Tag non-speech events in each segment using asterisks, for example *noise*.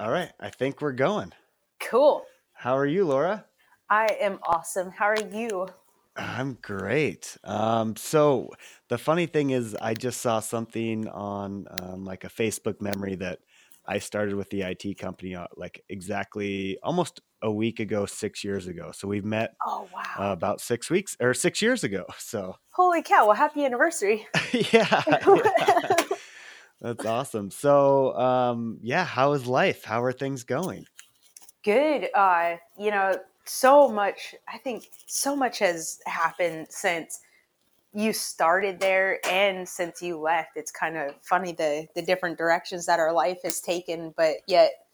All right, I think we're going. Cool. How are you, Laura? I am awesome. How are you? I'm great. Um, so the funny thing is, I just saw something on um, like a Facebook memory that I started with the IT company uh, like exactly almost a week ago, six years ago. So we've met Oh, uh, wow. about six weeks or six years ago. *laughs* So Holy cow. Well, happy anniversary. *laughs* yeah, *laughs* yeah, that's awesome. So um, yeah, how is life? How are things going? Good. Uh, you know, so much, I think so much has happened since you started there and since you left. It's kind of funny the the different directions that our life has taken, but yet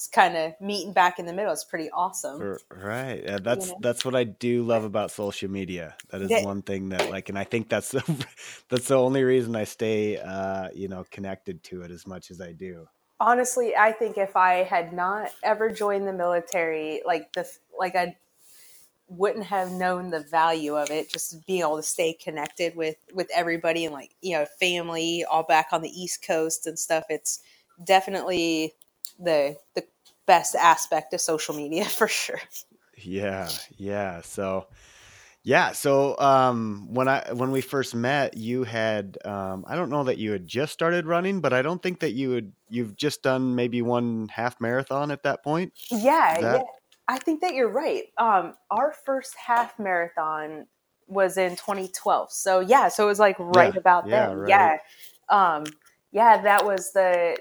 it's kind of meeting back in the middle. It's pretty awesome. Right. Yeah, You that's know? that's what I do love about social media. That is That, one thing that like and I think that's the, *laughs* that's the only reason I stay uh, you know, connected to it as much as I do. honestly, I think if I had not ever joined the military, like the like I wouldn't have known the value of it just being able to stay connected with with everybody and like you know family all back on the east coast and stuff it's definitely the the best aspect of social media *laughs* for sure Yeah, yeah. So yeah, so um when I when we first met, you had um I don't know that you had just started running, but I don't think that you had you've just done maybe one half marathon at that point. yeah Is yeah i think that you're right um our first half marathon was in 2012 so yeah so it was like right Yeah, about yeah, then right. yeah um yeah that was the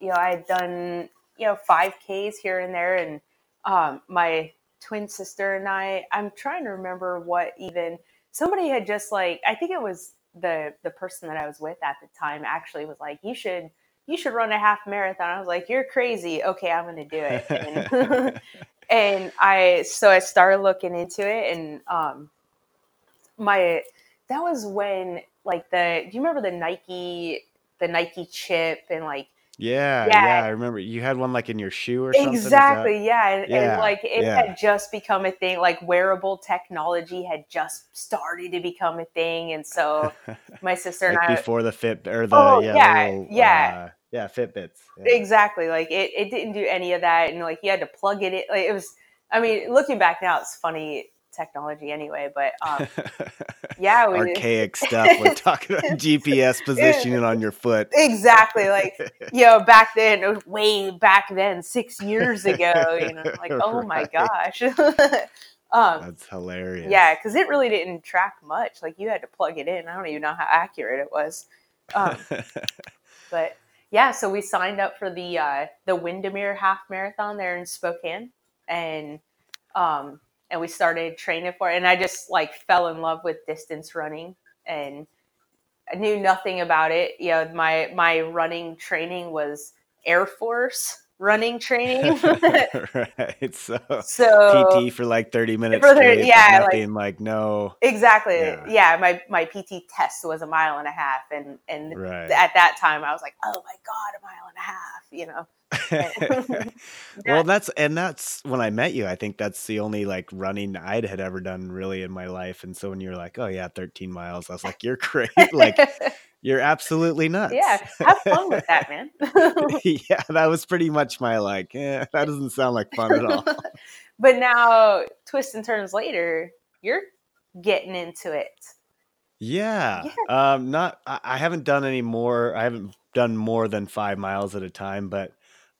you know i had done you know 5ks here and there and um my twin sister and i i'm trying to remember what even somebody had just like i think it was the the person that i was with at the time actually was like you should you should run a half marathon. I was like you're crazy. Okay i'm gonna do it. And *laughs* and i so i started looking into it and um my that was when like the do you remember the Nike the Nike chip and like Yeah, yeah yeah, I remember you had one like in your shoe or something. Exactly yeah and, and like it yeah. had just become a thing like wearable technology had just started to become a thing and so *laughs* my sister and I before the fit or the oh yeah the yeah little yeah uh yeah fitbits yeah exactly like it, it didn't do any of that and like you had to plug it in like it was I mean looking back now it's funny technology anyway but um *laughs* yeah we archaic stuff we're talking about *laughs* gps positioning on your foot. Exactly like *laughs* you know back then way back then six years ago you know like oh my gosh. Um that's hilarious. yeah because it really didn't track much like you had to plug it in i don't even know how accurate it was um but yeah so we signed up for the uh the windermere half marathon there in spokane and um and we started training for it and i just like fell in love with distance running and I knew nothing about it. You know, my my running training was Air Force running training. *laughs* right so so pt for like 30 minutes for the straight but yeah, like like no exactly. yeah Yeah, my my PT test was a mile and a half and and right at that time I was like, "Oh my god, a mile and a half," you know. *laughs* *laughs* Well that's and that's when i met you i think that's the only like running i'd had ever done really in my life and so when you're like oh yeah 13 miles i was like you're great *laughs* like you're absolutely nuts Yeah, have fun with that, man. yeah that was pretty much my like eh, that doesn't sound like fun at all but now twists and turns later, you're getting into it. yeah Yeah. um not I, I haven't done any more i haven't done more than five miles at a time but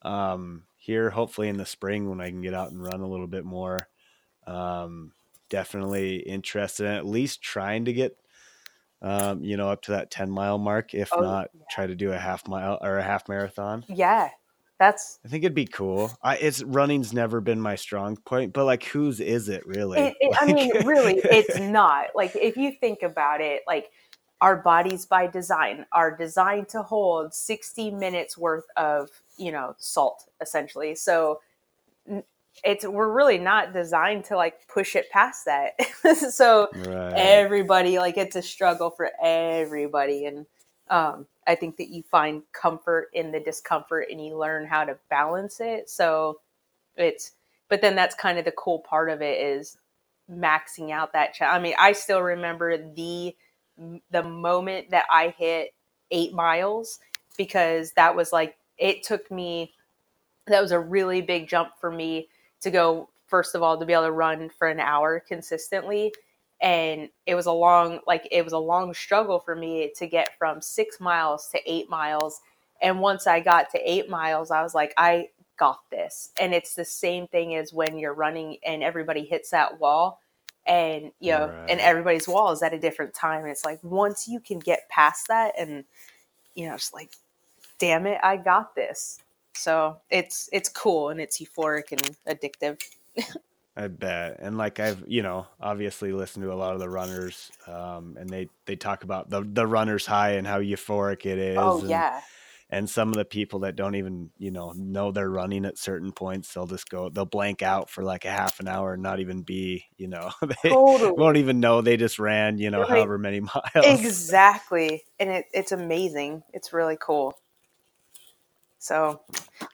um here hopefully in the spring when i can get out and run a little bit more um definitely interested in at least trying to get um you know up to that 10 mile mark if Oh, not yeah. try to do a half mile or a half marathon Yeah. That's i think it'd be cool i it's running's never been my strong point but like whose is it really it, it I *laughs* mean, really, it's not. Like if you think about it, like our bodies by design are designed to hold 60 minutes worth of, you know, salt essentially. So it's we're really not designed to like push it past that. *laughs* so right everybody like it's a struggle for everybody and um i think that you find comfort in the discomfort and you learn how to balance it so it's but then that's kind of the cool part of it is maxing out that i mean i still remember the the moment that i hit eight miles because that was like it took me that was a really big jump for me to go first of all to be able to run for an hour consistently. And it was a long like it was a long struggle for me to get from six miles to eight miles. And once i got to eight miles i was like i got this. And it's the same thing as when you're running and everybody hits that wall and you know Right. and everybody's wall is at a different time and it's like once you can get past that and you know it's like damn it i got this so it's it's cool and it's euphoric and addictive I bet. And like I've, you know, obviously listened to a lot of the runners, um, and they they talk about the the runner's high and how euphoric it is. oh and, yeah And some of the people that don't even, you know, know they're running at certain points, they'll just go, they'll blank out for like a half an hour and not even be, you know, *laughs* they totally won't even know they just ran, you know, Right. however many *laughs* miles. exactly and it, it's amazing it's really cool so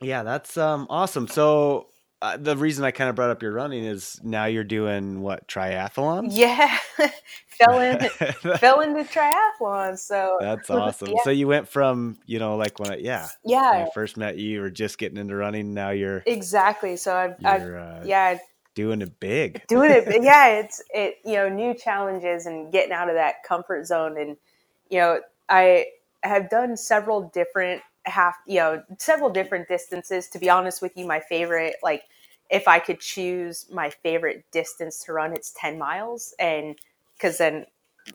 Yeah, that's um awesome. So uh, the reason I kind of brought up your running is now you're doing what triathlons? yeah *laughs* fell in *laughs* fell into triathlons. so That's awesome. Yeah. So you went from, you know, like when I, yeah, when yeah I first met you, you were just getting into running. Now you're, exactly so i've, I've uh, yeah doing it big. *laughs* doing it yeah it's it you know new challenges and getting out of that comfort zone and you know i have done several different half you know several different distances. To be honest with you my favorite like if i could choose my favorite distance to run it's 10 miles. And because then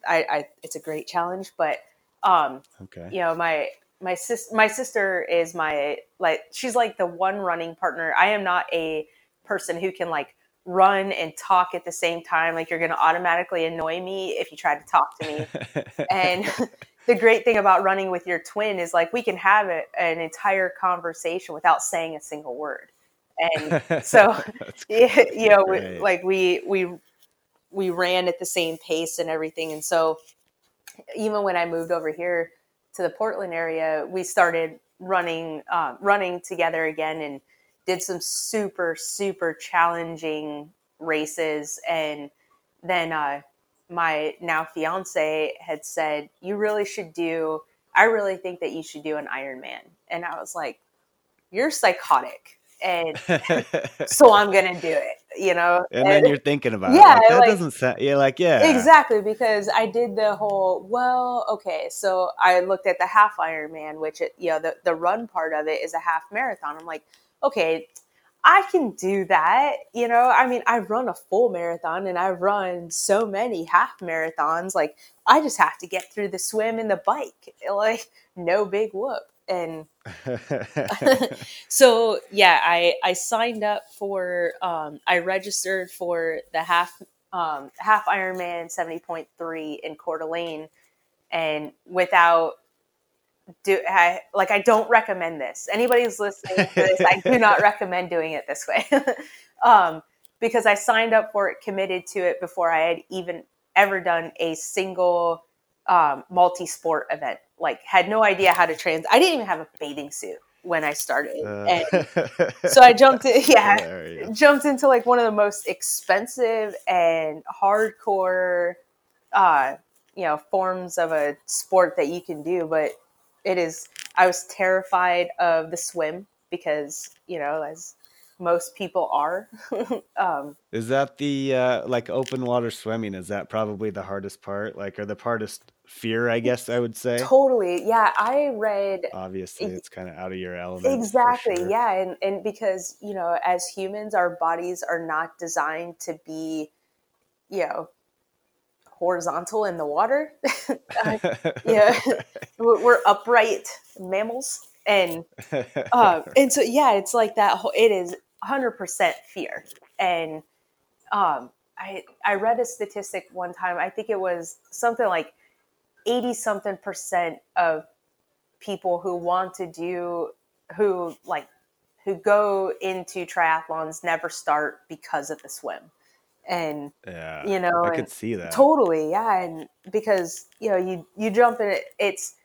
I, I it's a great challenge. But um Okay. you know my my sis my sister is my like she's like the one running partner. I am not a person who can like run and talk at the same time like you're going to automatically annoy me if you try to talk to me. And *laughs* *laughs* the great thing about running with your twin is like we can have a, an entire conversation without saying a single word. And so *laughs* you know, we, like we we we ran at the same pace and everything, and so even when I moved over here to the Portland area, we started running um, running together again. And did some super super challenging races, and then uh, my now fiance had said, "You really should do. I really think that you should do an Ironman," and I was like, "You're psychotic." And *laughs* so I'm gonna do it, you know. and then you're thinking about Yeah, it. Like, that like- doesn't sound, you're like, yeah. exactly because I did the whole. Well, okay, so I looked at the half Ironman, which it, you know the the run part of it is a half marathon. I'm like, okay, I can do that. You know, I mean, I've run a full marathon and I've run so many half marathons. Like, I just have to get through the swim and the bike. *laughs* Like, no big whoop. And *laughs* *laughs* so yeah, I I signed up for um, I registered for the half um, half Ironman seventy point three in Coeur d'Alene, and without do I, like I don't recommend this. Anybody's listening to this, I do not *laughs* recommend doing it this way, *laughs* um, because I signed up for it, committed to it before I had even ever done a single um, multi-sport event. Like, had no idea how to trans. I didn't even have a bathing suit when I started, and Uh, *laughs* so I jumped in. Yeah, jumped into like one of the most expensive and hardcore uh you know forms of a sport that you can do but it is i was terrified of the swim because you know as most people are *laughs* um Is that the uh, like open water swimming? Is that probably the hardest part? Like, or the hardest fear? I guess I would say. totally yeah i read Obviously, it's kind of out of your element. exactly sure. yeah and and because you know as humans our bodies are not designed to be you know horizontal in the water. *laughs* *laughs* Yeah *laughs* we're we're upright mammals. And uh, and so yeah it's like that whole it is 100% fear. And um i i read a statistic one time i think it was something like 80 something percent of people who want to do who like who go into triathlons never start because of the swim and yeah, you know I could see that. Totally, yeah, and because you know you you jump in it, it's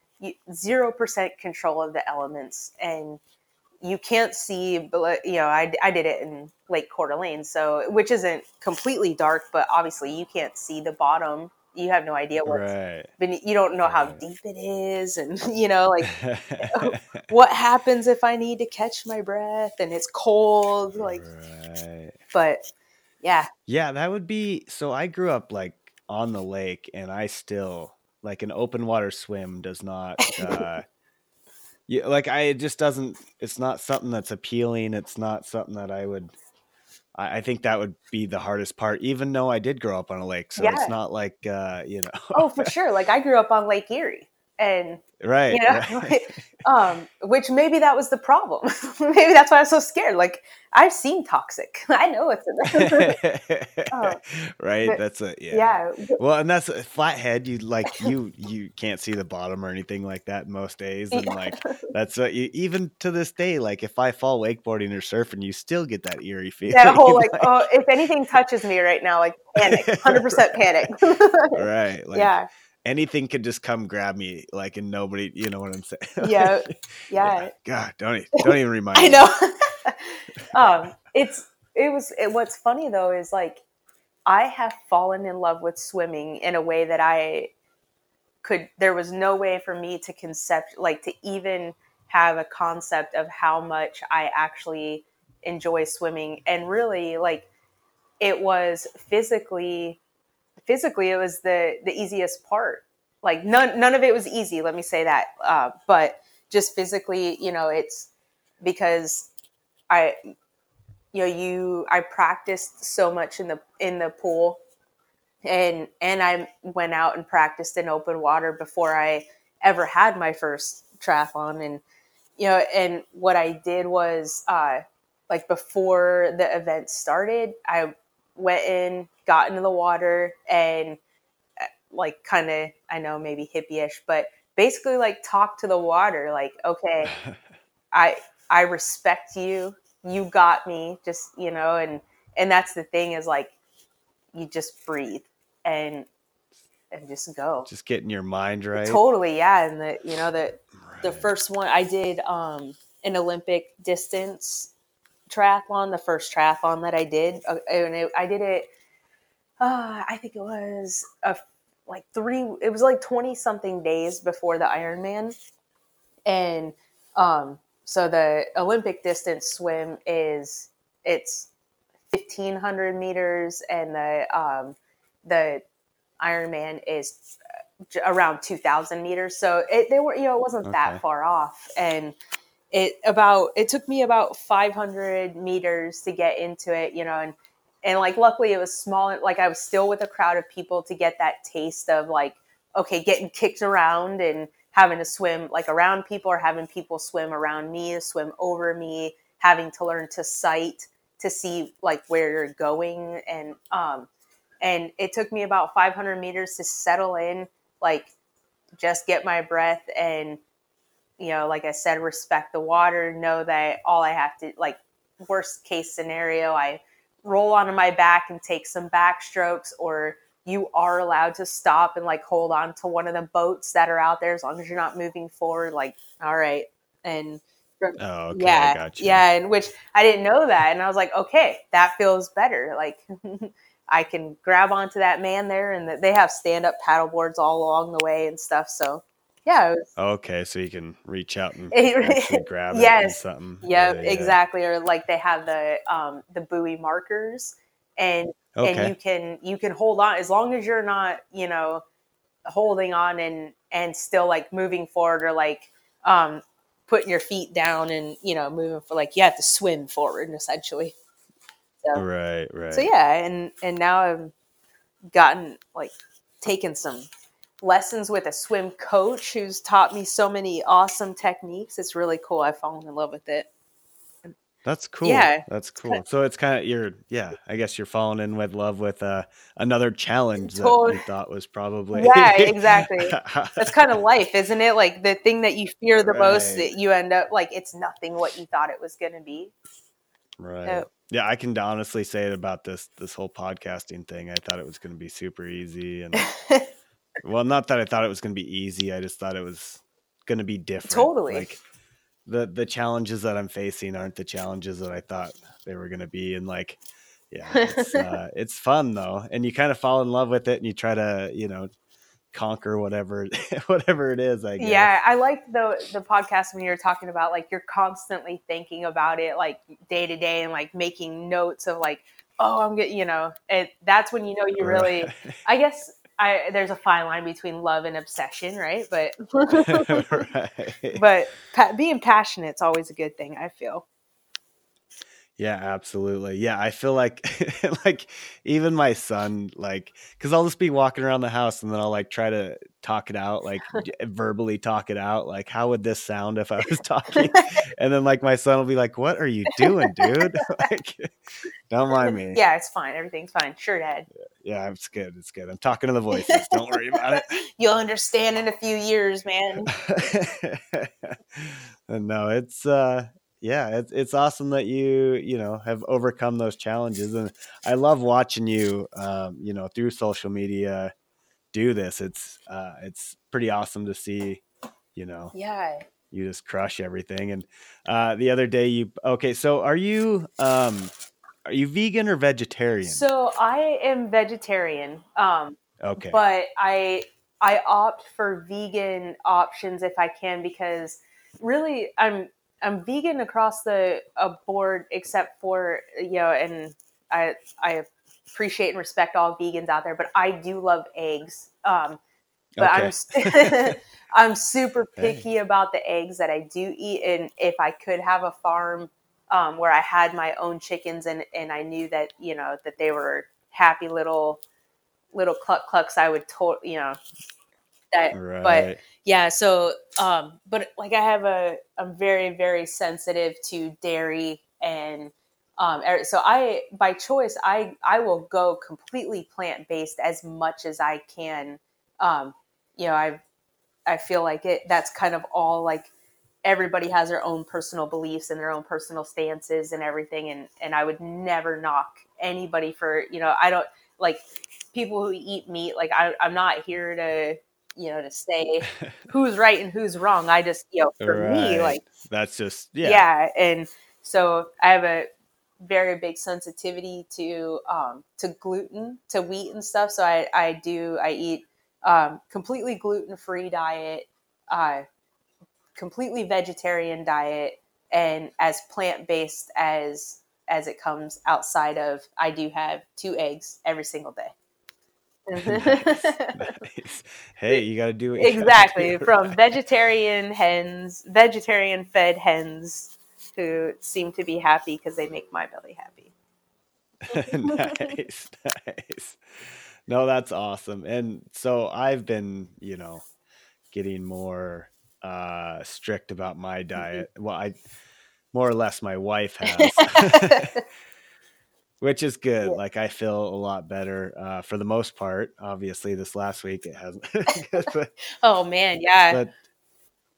zero percent control of the elements, and you can't see. But you know, I, I did it in Lake Coeur d'Alene, so which isn't completely dark, but obviously you can't see the bottom. you have no idea what right. you don't know how deep it is and *laughs* you know like oh, *laughs* what happens if I need to catch my breath and it's cold like right. but yeah Yeah, that would be so I grew up like on the lake and I still like an open water swim does not uh *laughs* yeah, like I it just doesn't it's not something that's appealing. It's not something that I would I, I think that would be the hardest part, even though I did grow up on a lake. So Yeah. it's not like uh, you know oh for sure like I grew up on Lake Erie and right. you know right. *laughs* um which maybe that was the problem *laughs* maybe that's why i'm so scared like i've seen toxic *laughs* i know it's Oh. right. But- That's a yeah. yeah Well, and that's a flathead. You like you you can't see the bottom or anything like that most days, and like that's what you even to this day. Like if I fall wakeboarding or surfing, you still get that eerie feeling. that whole like oh if anything touches me right now like panic 100% panic right. Like yeah anything could just come grab me, like and nobody, you know what I'm saying? *laughs* Yeah, yeah God, don't *laughs* don't even remind me. i know *laughs* um it's it was it, what's funny though is like i have fallen in love with swimming in a way that i could there was no way for me to concept like to even have a concept of how much i actually enjoy swimming and really like it was physically physically it was the the easiest part. Like none none of it was easy let me say that. Uh, but just physically you know it's because i you know you i practiced so much in the in the pool and and i went out and practiced in open water before i ever had my first triathlon. And you know and what i did was uh like before the event started i went in got into the water and uh, like kind of i know maybe hippie-ish but basically like talk to the water like okay *laughs* i i respect you. You got me just you know and and that's the thing is like you just breathe and and just go. Just getting your mind right. totally yeah and the you know the the first one i did um an olympic distance triathlon the first triathlon that i did uh, and it, i did it uh, i think it was a like three it was like 20 something days before the ironman. And um so the olympic distance swim is it's 1500 meters and the um the ironman is around 2000 meters. So it they were you know it wasn't Okay. that far off. And it about it took me about 500 meters to get into it you know and and like luckily it was small like i was still with a crowd of people to get that taste of like okay getting kicked around and having to swim like around people or having people swim around me swim over me having to learn to sight to see like where you're going. And um and it took me about 500 meters to settle in like just get my breath and you know like i said respect the water know that all i have to like worst case scenario i roll onto my back and take some backstrokes or you are allowed to stop and like hold on to one of the boats that are out there as long as you're not moving forward like all right and Oh, okay. yeah I got you. yeah and which i didn't know that and i was like okay that feels better like *laughs* i can grab onto that man there and they have stand-up paddle boards all along the way and stuff so yeah it was, Okay, so you can reach out and It- *laughs* grab it Yes. something. yeah, Yeah, yeah. exactly or like they have the um the buoy markers and and you can you can hold on as long as you're not you know holding on and and still like moving forward or like um putting your feet down and you know moving for like you have to swim forward essentially so Right, right. so yeah and and now i've gotten like taken some lessons with a swim coach who's taught me so many awesome techniques it's really cool i've fallen in love with it That's cool. Yeah. That's cool. So it's kind of you're yeah, I guess you're falling in with love with uh another challenge that you thought was probably Yeah, exactly. *laughs* that's kind of life isn't it like the thing that you fear the most that you end up like it's nothing what you thought it was going to be right. Yeah. Yeah, I can honestly say it about this this whole podcasting thing. I thought it was going to be super easy and *laughs* well, not that I thought it was going to be easy. I just thought it was going to be different. Totally. Like the the challenges that I'm facing aren't the challenges that I thought they were going to be and like yeah, it's, *laughs* uh, it's fun though, and you kind of fall in love with it, and you try to, you know, conquer whatever *laughs* whatever it is. I guess. Yeah, I like the the podcast when you're talking about like you're constantly thinking about it like day to day and like making notes of like oh I'm getting you know it that's when you know you really I guess I there's a fine line between love and obsession right but *laughs* right. but pa- being passionate is always a good thing I feel Yeah, absolutely. Yeah, I feel like *laughs* like even my son like cuz I'll just be walking around the house and then I'll like try to talk it out like *laughs* verbally talk it out like how would this sound if I was talking? *laughs* And then like my son will be like, "What are you doing, dude?" like don't mind me. yeah it's fine everything's fine sure dad Yeah, it's good. It's good. I'm talking to the voices. Don't worry about it. you'll understand in a few years man no, it's uh yeah, it's it's awesome that you, you know, have overcome those challenges and I love watching you um, you know, through social media do this. It's uh it's pretty awesome to see, you know, yeah you just crush everything and uh the other day you okay, so are you um are you vegan or vegetarian? so I am vegetarian um okay. but I I opt for vegan options if I can because really I'm I'm vegan across the board except for you know and I I appreciate and respect all vegans out there but I do love eggs. Um but I'm *laughs* I'm super *laughs* picky about the eggs that I do eat and if I could have a farm um, where I had my own chickens and and I knew that you know that they were happy little little cluck clucks I would totally you know that right. but yeah so um but like i have a i'm very very sensitive to dairy and um er- so i by choice i i will go completely plant based as much as i can um you know i i feel like it that's kind of all like everybody has their own personal beliefs and their own personal stances and everything and and i would never knock anybody for you know i don't like people who eat meat like I, i'm not here to you know to say *laughs* who's right and who's wrong i just you know for me like That's just yeah. yeah. and so i have a very big sensitivity to um to gluten to wheat and stuff so i i do i eat um completely gluten-free diet uh completely vegetarian diet and as plant-based as as it comes outside of i do have two eggs every single day *laughs* Nice. Hey, you got to do what you gotta exactly do, from right? vegetarian hens vegetarian fed hens who seem to be happy because they make my belly happy *laughs* nice, *laughs* nice. No, that's awesome. And so I've been, you know, getting more uh strict about my Mm-hmm. diet. Well, I more or less my wife has. Which is good. Yeah. Like I feel a lot better uh for the most part. Obviously this last week it hasn't *laughs* but oh man yeah but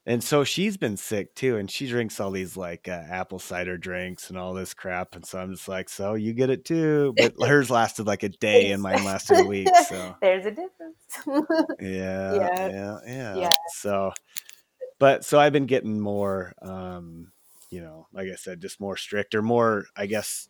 and so she's been sick too and she drinks all these like uh, apple cider drinks and all this crap and so i'm just like so you get it too but *laughs* hers lasted like a day and mine lasted a week so *laughs* there's a difference yeah Yeah. yeah yeah, Yeah. so but so i've been getting more um you know like i said just more strict or more i guess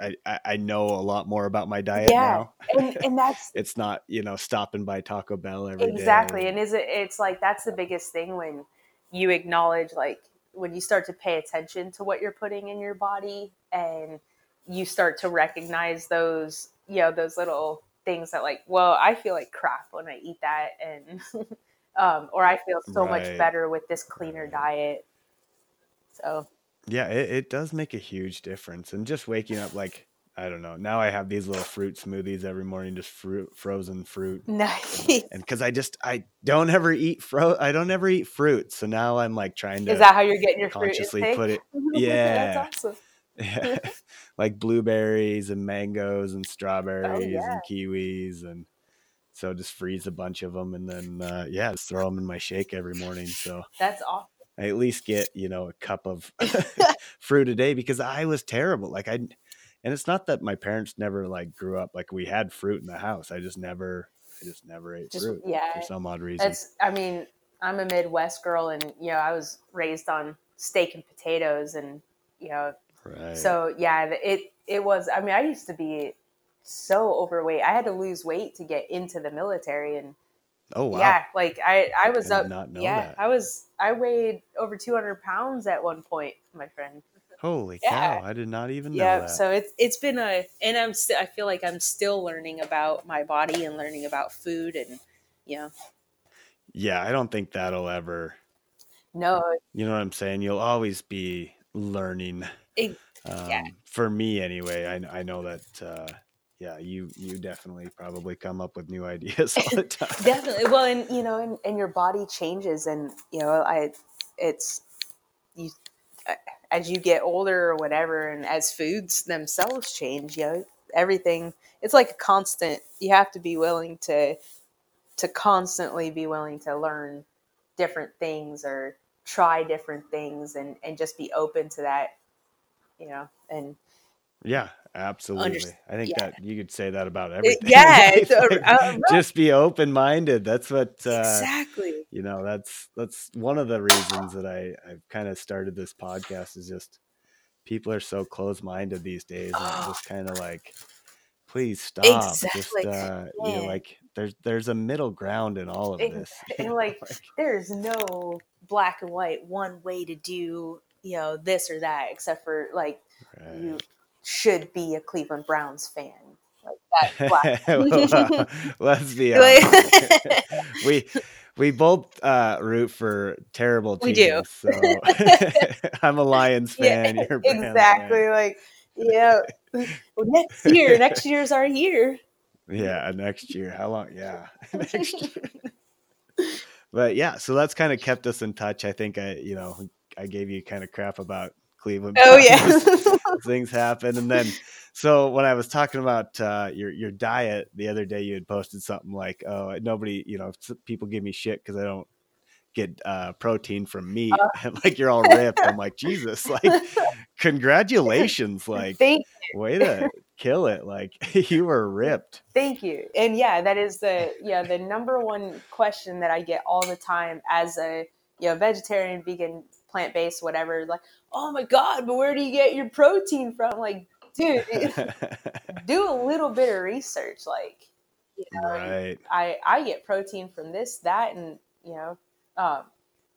I, I know a lot more about my diet Yeah, now and and *laughs* that's it's not you know stopping by taco bell every day. exactly and is it it's like that's the biggest thing when you acknowledge like when you start to pay attention to what you're putting in your body and you start to recognize those you know those little things that like well i feel like crap when i eat that and *laughs* um, or i feel so much better with this cleaner Right. diet so Yeah, it, it does make a huge difference. And just waking up, like, I don't know. Now I have these little fruit smoothies every morning, just fruit, frozen fruit. *laughs* nice And because I just, I don't ever eat fro, I don't ever eat fruit. So now I'm like trying to is that how you're getting your fruit consciously intake? put it, *laughs* yeah. awesome *laughs* yeah, like blueberries and mangoes and strawberries Oh, yeah. and kiwis. And so just freeze a bunch of them and then, uh, yeah, just throw them in my shake every morning. So that's awesome I at least get, you know, a cup of *laughs* *laughs* fruit a day because I was terrible. Like I and it's not that my parents never like grew up like we had fruit in the house. I just never I just never ate Just- fruit yeah. for some odd reason. That's, I mean, I'm a Midwest girl, and you know, I was raised on steak and potatoes, and you know, Right. So yeah, it it was. I mean, I used to be so overweight. I had to lose weight to get into the military, and oh wow. yeah, like I I was I up. yeah, that. I was. I weighed over 200 pounds at one point, my friend. Holy Yeah. cow! I did not even know Yeah, that. so it's it's been a, and I'm still. I feel like I'm still learning about my body and learning about food, and you know, yeah, I don't think that'll ever. no, You know what I'm saying? You'll always be learning. it, Um, Yeah. For me, anyway, I I know that. Uh, yeah, you you definitely probably come up with new *laughs* ideas all the time. definitely well and you know and, *laughs* and your body changes and you know i it's you as you get older or whatever and as foods themselves change you know everything it's like a constant you have to be willing to to constantly be willing to learn different things or try different things and and just be open to that you know and Yeah, absolutely. I think yeah. that you could say that about everything. in *laughs* yeah it's, like, uh, just be open minded. That's what uh, exactly you know. That's that's one of the reasons that I I've kind of started this podcast is just people are so close minded these days, and it's just kind of like, please stop. Just Exactly. uh, you know, like there's there's a middle ground in all of this. *laughs* you and know, like there's no black and white one way to do you know this or that except for like you right. Should be a cleveland browns fan like *laughs* *laughs* Well, let's be honest. *laughs* we we both uh, root for terrible teams. We do. So I'm a Lions fan. yeah you're a exactly fan. like yeah well, next year next year's our year Yeah, next year. How long? Yeah, next year. But yeah, so that's kind of kept us in touch. I think I, you know, I gave you kind of crap about Cleveland. oh yeah *laughs* things happen and then so when i was talking about uh, your your diet the other day you had posted something like oh nobody you know people give me shit because i don't get uh, protein from meat Uh. *laughs* like you're all ripped i'm like jesus like *laughs* congratulations like thank way to kill it like you were ripped Thank you. And yeah, that is the yeah the number one question that I get all the time as a you know vegetarian, vegan, plant based, whatever. Like, oh my god, but where do you get your protein from? Like, dude, *laughs* do a little bit of research. Like, you know, right I I get protein from this, that, and you know, um,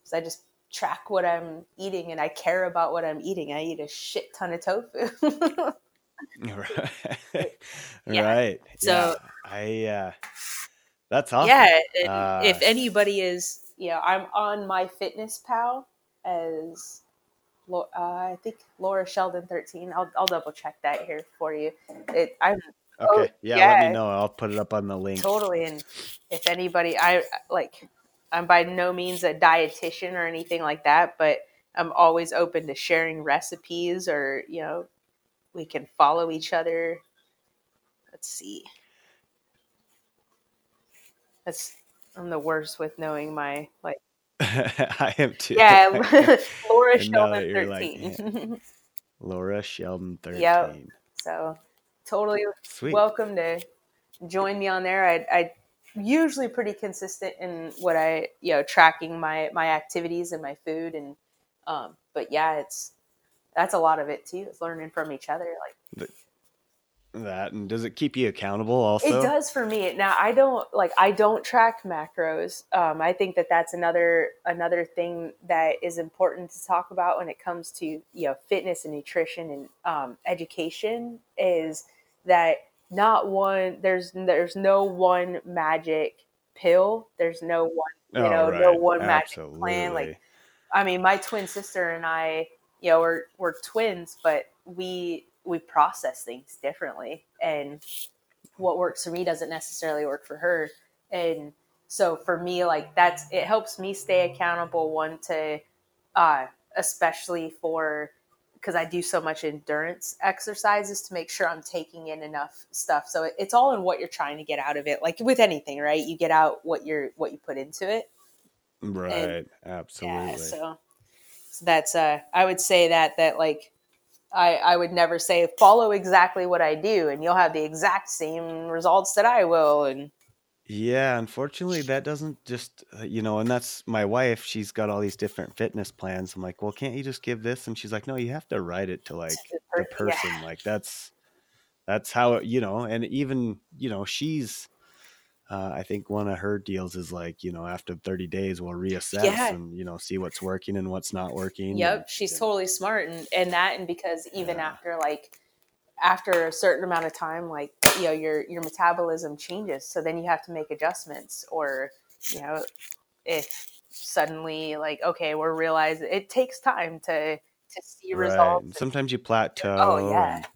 so I just track what I'm eating and I care about what I'm eating. I eat a shit ton of tofu. *laughs* right *laughs* Yeah. right So- yeah. i uh that's awesome Yeah, Uh, if anybody is, you know, I'm on my fitness pal as uh, I think Laura Sheldon 13. I'll, I'll double check that here for you. It, I'm oh, Okay. yeah, let me know. I'll put it up on the link. totally, and if anybody, I like, I'm by no means a dietitian or anything like that, but I'm always open to sharing recipes or, you know, we can follow each other. Let's see. That's, I'm the worst with knowing my, like, *laughs* I am too. Yeah, *laughs* *laughs* Laura And now that Sheldon you're like, 13. Laura Sheldon 13. Yep. so totally Sweet. welcome to join me on there. I, I usually pretty consistent in what I you know tracking my my activities and my food and um but yeah it's that's a lot of it too. It's learning from each other. Like that and does it keep you accountable also? it does for me. Now I don't like I don't track macros. Um, I think that that's another another thing that is important to talk about when it comes to you know fitness and nutrition and um, education is that not one there's there's no one magic pill. There's no one you Oh, know no right. one magic plan. Like I mean, my twin sister and I, you know, we're we're twins, but we we process things differently, and what works for me doesn't necessarily work for her. And so for me, like that's it helps me stay accountable. One to, uh, especially for because I do so much endurance exercises to make sure I'm taking in enough stuff. So it, it's all in what you're trying to get out of it. Like with anything, right? You get out what you're what you put into it. right. Absolutely. Yeah, so, so that's uh I would say that that like I I would never say follow exactly what I do and you'll have the exact same results that I will and Yeah, unfortunately, that doesn't just, uh, you know, and that's my wife. She's got all these different fitness plans. I'm like, well, can't you just give this? And she's like, no, you have to write it to like *laughs* the the per- yeah. person. Like that's that's how it, you know. And even you know, she's. Uh, I think one of her deals is like, you know, after 30 days, we'll reassess Yeah. and you know see what's working and what's not working. and, Yep, she's you know, totally smart and and that and because even Yeah. after like after a certain amount of time like you know your your metabolism changes so then you have to make adjustments or you know if suddenly like okay we're realizing it takes time to to see Right. results And and- sometimes you plateau. oh yeah and-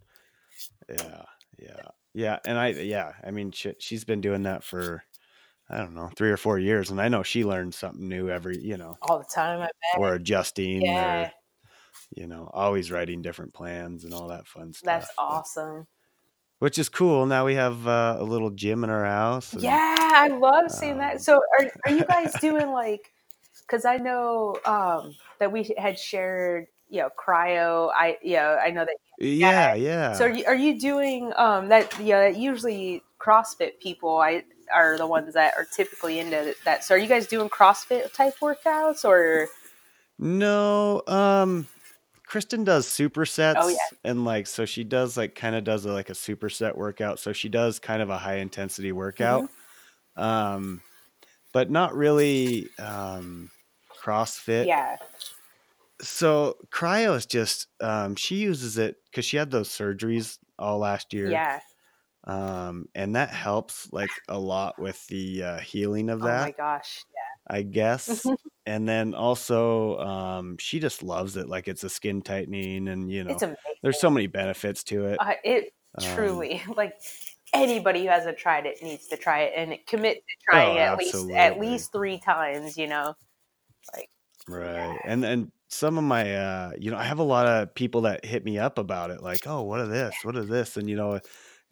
yeah. Yeah. And I, yeah, I mean, she, she's been doing that for, I don't know, three or four years. And I know she learns something new every, you know, all the time i bet or adjusting yeah or, you know, always writing different plans and all that fun stuff. that's awesome which is cool. Now we have uh, a little gym in our house. and- Yeah, I love seeing um, that. So, are are you guys doing like? Because I know um, that we had shared, you know, cryo. I, you know, I know that. Yeah. Yeah. So, are you, are you doing um, that? Know, usually CrossFit people, I are the ones that are typically into that. So, are you guys doing CrossFit type workouts or? No, um Kristen does supersets Oh, yeah. and like so she does like kind of does a, like a superset workout. So she does kind of a high intensity workout. Mm-hmm. Um but not really um CrossFit. Yeah. So cryo is just um she uses it cuz she had those surgeries all last year. Yeah. Um and that helps like a lot with the uh, healing of that. Oh my gosh. Yeah. I guess. *laughs* and then also, um, she just loves it. Like it's a skin tightening, and you know, there's so many benefits to it. Uh, it Um, truly *laughs* like anybody who hasn't tried it needs to try it and commit to trying Oh, it at least at least three times. You know. Like right. And and some of my, uh, you know, I have a lot of people that hit me up about it, like, oh, what is this? What is this? And you know,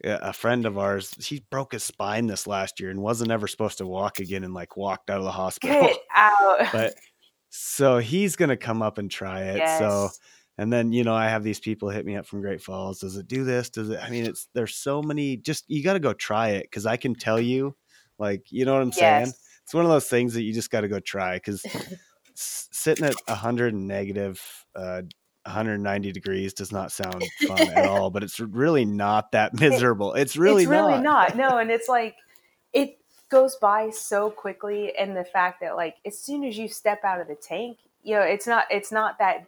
a, friend of ours, he broke his spine this last year and wasn't ever supposed to walk again, and like walked out of the hospital. Get out. but so he's gonna come up and try it. yes. So and then you know I have these people hit me up from Great Falls. Does it do this? Does it? I mean, it's there's so many. Just you got to go try it because I can tell you, like you know what I'm saying. It's one of those things that you just got to go try because *laughs* sitting at 100 and negative, uh, 190 degrees does not sound fun at *laughs* all. But it's really not that miserable. It's really it's really not. not. No, and *laughs* it's like it goes by so quickly, and the fact that like as soon as you step out of the tank, you know, it's not it's not that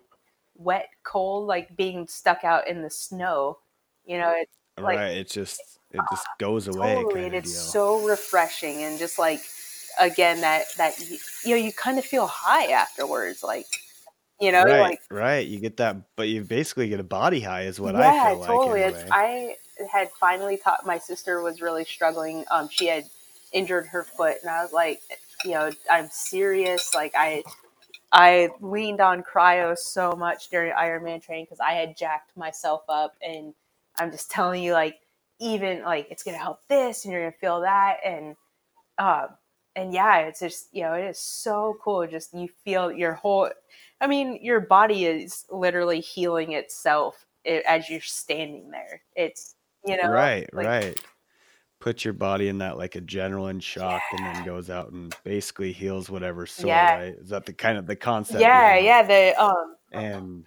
wet cold like being stuck out in the snow. You know, it's like- right. It just it just goes away. totally, and it's deal. so refreshing and just like again that that you, you know you kind of feel high afterwards, like you know, right, like right. You get that, but you basically get a body high, is what yeah, I feel totally. like. It's, Anyway. I had finally taught my sister was really struggling. Um, she had injured her foot, and I was like, you know, I'm serious. Like I, I leaned on cryo so much during Ironman training because I had jacked myself up, and I'm just telling you, like, even like it's gonna help this, and you're gonna feel that, and um, and yeah, it's just you know, it is so cool. Just you feel your whole. I mean, your body is literally healing itself as you're standing there. It's you know, right, like- right. Put your body in that like adrenaline shock, and then goes out and basically heals whatever sore. Yeah. Right? Is that the kind of the concept? Yeah, yeah. The um, And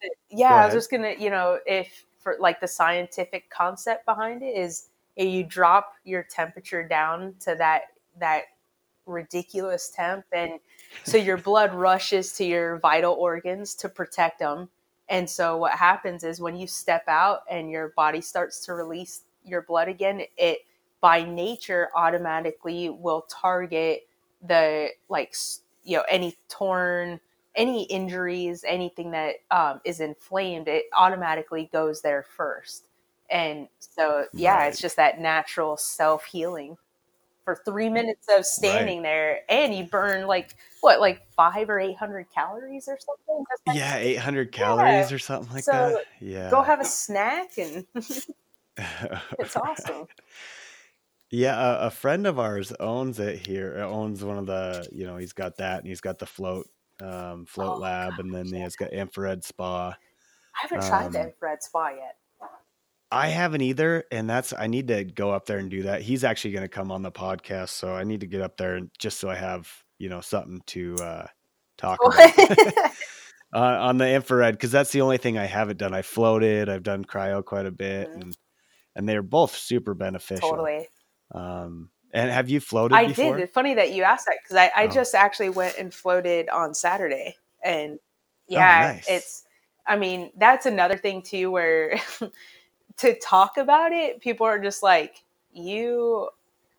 the- yeah. I was just gonna, you know, if for like the scientific concept behind it is if you drop your temperature down to that that ridiculous temp, and so your blood rushes to your vital organs to protect them. And so what happens is when you step out and your body starts to release your blood again, it by nature automatically will target the like you know any torn any injuries anything that um, is inflamed it automatically goes there first and so yeah Right. it's just that natural self-healing for three minutes of standing there and you burn like what like five or eight hundred calories or something like, yeah, 800 calories or something like So, that. Yeah. go have a snack and *laughs* it's awesome Yeah, a, a friend of ours owns it here. uh, Owns one of the, you know, he's got that, and he's got the float, um, float Oh, lab, and then he has got infrared spa. i haven't tried the Um, infrared spa yet I haven't either, and that's I need to go up there and do that. He's actually going to come on the podcast, so I need to get up there and just so I have you know something to uh, talk *laughs* about *laughs* uh, on the infrared because that's the only thing I haven't done. I floated, I've done cryo quite a bit, Mhm. and and they're both super beneficial. totally. Um, and have you floated? I before? did. It's funny that you asked that because I, I Oh. just actually went and floated on Saturday, and yeah, Oh, nice. it's. I mean, that's another thing too, where *laughs* to talk about it, people are just like, "You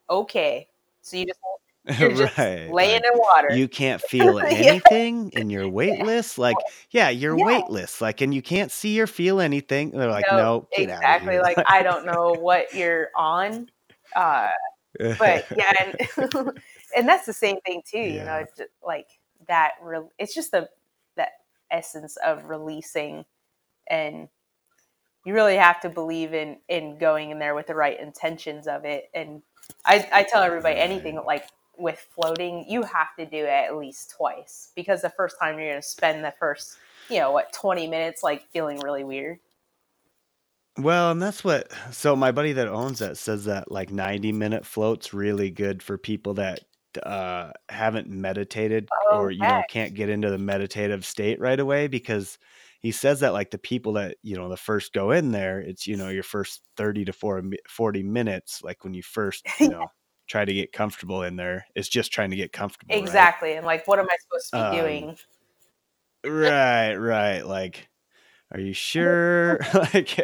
okay?" So you just *laughs* *laughs* you're just right. laying like, in water. you can't *laughs* feel Yeah. anything and you're weightless. Like, yeah, you're Yeah. weightless. Like, and you can't see or feel anything. They're like, No, no, exactly. Like I don't know what you're on, uh, but yeah, and and that's the same thing too. You know, just like that. Re- it's just the that essence of releasing, and you really have to believe in in going in there with the right intentions of it. And I I tell everybody anything like with floating, you have to do it at least twice because the first time you're going to spend the first you know what 20 minutes like feeling really weird Well, and that's what. So my buddy that owns that says that like 90 minute floats really good for people that uh haven't meditated or you know can't get into the meditative state right away because he says that like the people that you know the first go in there it's you know your first 30 to 40 40 minutes like when you first you know *laughs* try to get comfortable in there it's just trying to get comfortable right? Exactly. And like, what am I supposed to be Um, doing? Right, right. Like, are you sure? *laughs* *laughs* like,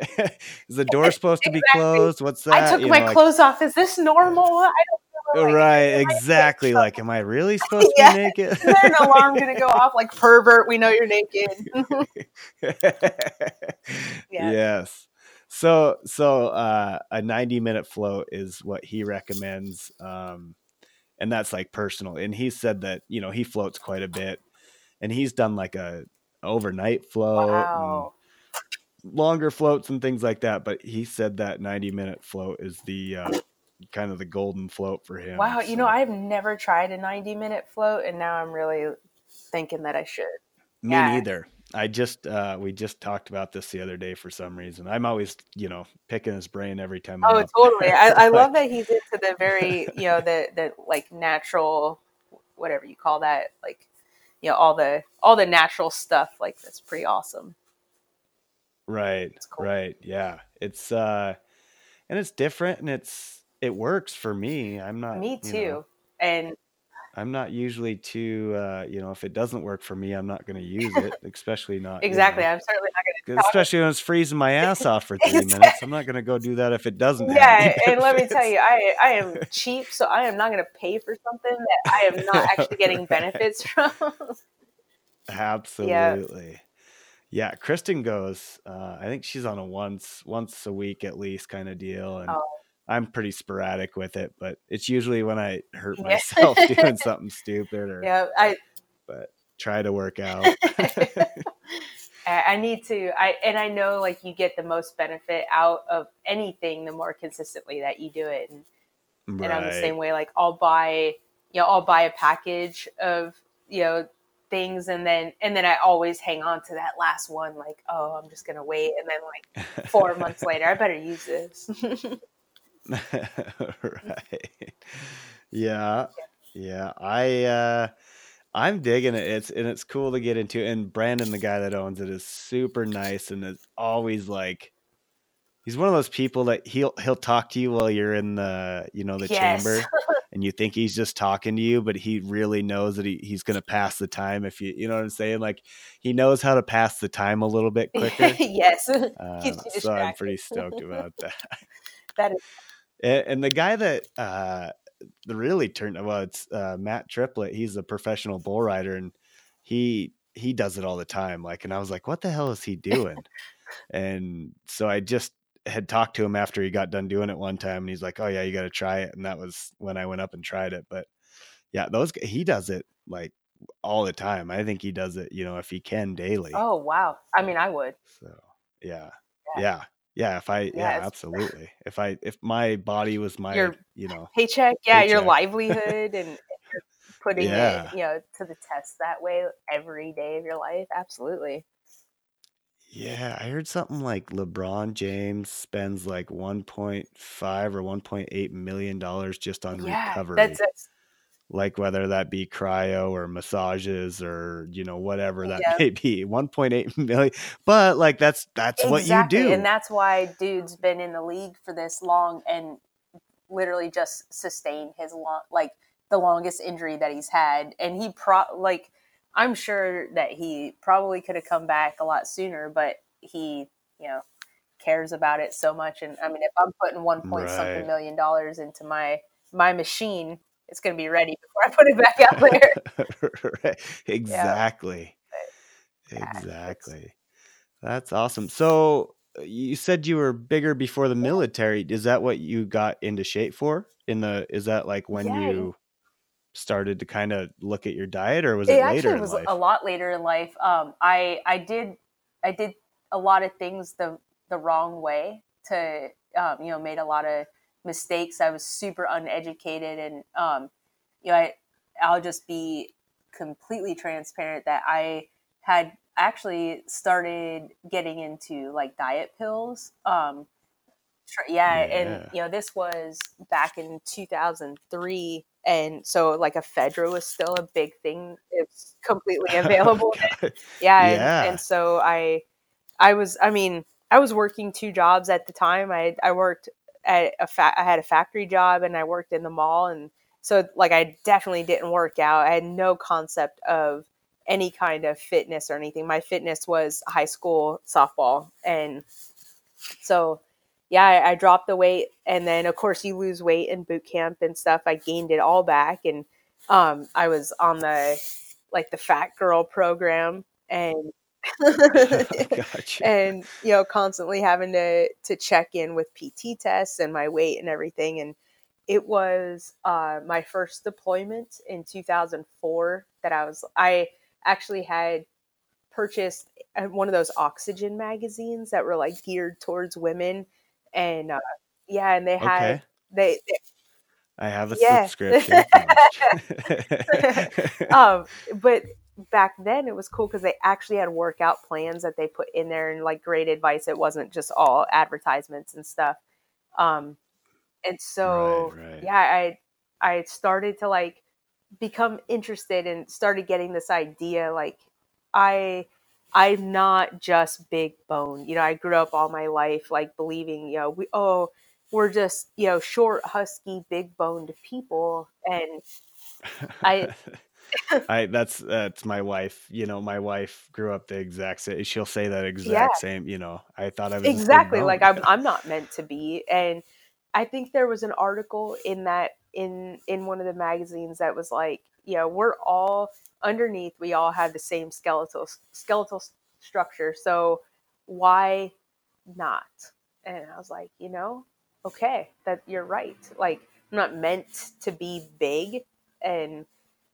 is the door supposed to be closed? What's that? I took You my know, like- clothes off. Is this normal? I don't. Like, right, am I in exactly. Like, am I really *laughs* supposed to Yeah. be naked? Is there an alarm going to go off? Like, pervert, we know you're naked. *laughs* Yeah. Yes. So, so uh, a 90 minute float is what he recommends. Um, and that's like personal. And he said that, you know, he floats quite a bit and he's done like a overnight float and wow. longer floats and things like that. But he said that 90 minute float is the uh, kind of the golden float for him. Wow. You know, I've never tried a 90 minute float, and now I'm really thinking that I should. me yeah. neither. I just uh, we just talked about this the other day for some reason. I'm always you know picking his brain every time. I'm Oh, totally. I, I *laughs* love that he's into the very, you know, the, the like natural, whatever you call that, like, you know, all the, all the natural stuff. Like, that's pretty awesome. Right, cool. right, yeah. It's uh, and it's different, and it's it works for me. I'm not Me Uh, you too. know, And I'm not usually too uh, you know if it doesn't work for me, I'm not going to use it, *laughs* especially not you exactly. know, I'm certainly not going to especially when it's freezing my ass off for *laughs* three minutes. I'm not going to go do that if it doesn't. Yeah, *laughs* and let me tell you, I I am cheap, so I am not going to pay for something that I am not actually getting benefits from. Absolutely. Yeah, Kristen goes. Uh, I think she's on a once once a week at least kind of deal, and Oh. I'm pretty sporadic with it. But it's usually when I hurt *laughs* myself doing *laughs* something stupid or yeah, I but try to work *laughs* out. I need to. I and I know like you get the most benefit out of anything the more consistently that you do it. And, and I'm the same way. Like I'll buy, you know, I'll buy a package of you know things, and then and then I always hang on to that last one. Like, oh, I'm just gonna wait, and then like four months later, I better use this. *laughs* right. Yeah. Yeah. I uh I'm digging it. It's and it's cool to get into. And Brandon, the guy that owns it, is super nice and is always like he's one of those people that he'll he'll talk to you while you're in the you know the Yes. chamber *laughs* and you think he's just talking to you, but he really knows that he, he's gonna pass the time if you you know what I'm saying? Like he knows how to pass the time a little bit *laughs* quicker. yes, Uh, you so I'm distracted. pretty stoked about that. that is And, and the guy that uh, the really turned well, it's uh, Matt Triplett. He's a professional bull rider, and he he does it all the time. Like, and I was like, what the hell is he doing? and so I just had talked to him after he got done doing it one time, and he's like, oh yeah, you got to try it. And that was when I went up and tried it. But yeah, those he does it like all the time. I think he does it, you know, if he can daily. Oh wow! I mean, I would. So yeah, Yeah. yeah, yeah. If I, Yeah, yeah, absolutely. If I, if my body was *laughs* my, Your- you know, Paycheck, yeah, your livelihood, and, and *laughs* putting Yeah. it, you know, to the test that way every day of your life. Absolutely. Yeah, I heard something like LeBron James spends like 1.5 or 1.8 million dollars just on Yeah, recovery. that's that's like whether that be cryo or massages or you know whatever that *laughs* yeah. may be 1.8 million but like that's that's what you do And that's why dude's been in the league for this long and literally just sustained his long like the longest injury that he's had. And he pro like I'm sure that he probably could have come back a lot sooner, but he, you know, cares about it so much. And I mean if I'm putting one point something million dollars into my my machine, it's gonna be ready before I put it back out there. *laughs* Right. Exactly. Yeah, exactly. that's awesome. So uh, you said you were bigger before the military. Is that what you got into shape for? In the is that like when yeah, you started to kind of look at your diet or was it it later actually in was a lot later in life. Um, I I did I did a lot of things the the wrong way to um, you know made a lot of mistakes. I was super uneducated, and um, you know I I'll just be completely transparent that I had actually started getting into like diet pills. Um, tr- yeah, and you know this was back in 2003 and so like ephedra was still a big thing it's completely *laughs* available God. yeah and yeah and so i i was i mean i was working two jobs at the time i i worked fa- i had a factory job and i worked in the mall and so like i definitely didn't work out. I had no concept of any kind of fitness or anything. My fitness was high school softball and so yeah I, I dropped the weight and then of course you lose weight in boot camp and stuff. I gained it all back and um, i was on the like the fat girl program and *laughs* gotcha. And you know constantly having to to check in with pt tests and my weight and everything and it was uh, my first deployment in 2004 that i was i actually had purchased uh, one of those oxygen magazines that were like geared towards women and uh, yeah and they had okay. they, they I have a yeah. subscription. *laughs* um but back then it was cool because they actually had workout plans that they put in there and like great advice. It wasn't just all advertisements and stuff. Um and right, so right. yeah i i started to like become interested and started getting this idea like i i'm not just big bone. You know i grew up all my life like believing you know we oh we're just you know short husky big boned people. And i *laughs* I that's that's my wife. You know, my wife grew up the exact same. She'll say that yeah exact same. You know, I thought I was this big exactly like i'm i'm not meant to be and i think there was an article in that in in one of the magazines that was like you know we're all underneath we all have the same skeletal skeletal s- structure so why not and i was like you know okay that you're right like i'm not meant to be big and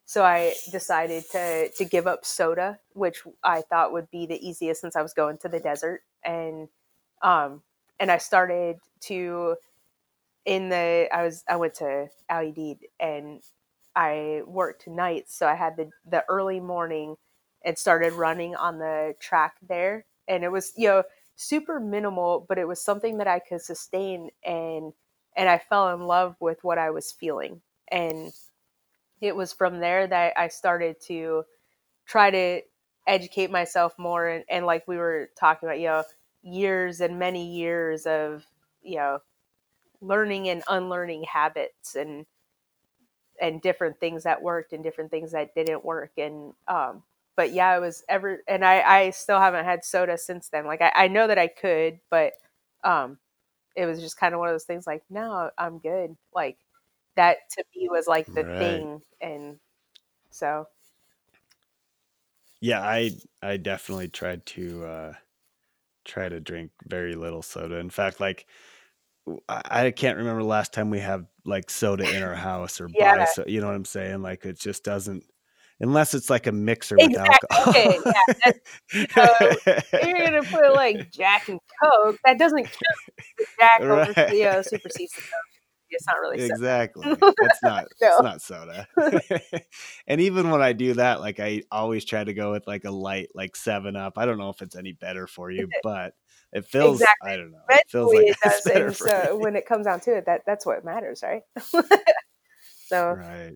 so i decided to to give up soda which i thought would be the easiest since i was going to the desert. And um and i started to in the i was i went to aled and i worked nights. So i had the the early morning and started running on the track there. And it was you know super minimal but it was something that i could sustain and and i fell in love with what i was feeling. And it was from there that i started to try to educate myself more and, and like we were talking about you know years and many years of you know learning and unlearning habits and and different things that worked and different things that didn't work. And um but yeah it was ever and i i still haven't had soda since then. Like i, I know that i could but um it was just kind of one of those things like no i'm good. Like that to me was like the Right. thing and so Yeah, I I definitely tried to uh try to drink very little soda. In fact, like I can't remember the last time we have like soda in our house or buy so you know what I'm saying? Like it just doesn't unless it's like a mixer with exactly okay yeah that's *laughs* you know you're gonna put like jack and coke that doesn't count jack over *laughs* right. you know supersedes the coke It's not really soda. exactly. It's *laughs* not. No. It's not soda. *laughs* and even when I do that, like I always try to go with like a light, like Seven Up. I don't know if it's any better for you, but it feels. Exactly. I don't know. It feels like it *laughs* does. better And for so me. when it comes down to it, that that's what matters, right? so Right.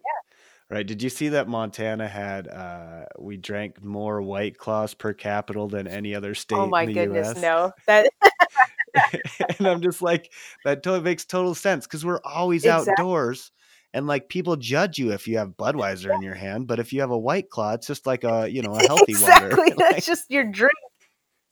Right. Did you see that Montana had uh we drank more white claws per capita than any other state oh my goodness, US? no. That *laughs* and I'm just like, that totally makes total sense because we're always Exactly. outdoors and like people judge you if you have Budweiser in *laughs* your hand, but if you have a white claw, it's just like a you know, a healthy water. exactly. *laughs* That's Like, just your drink.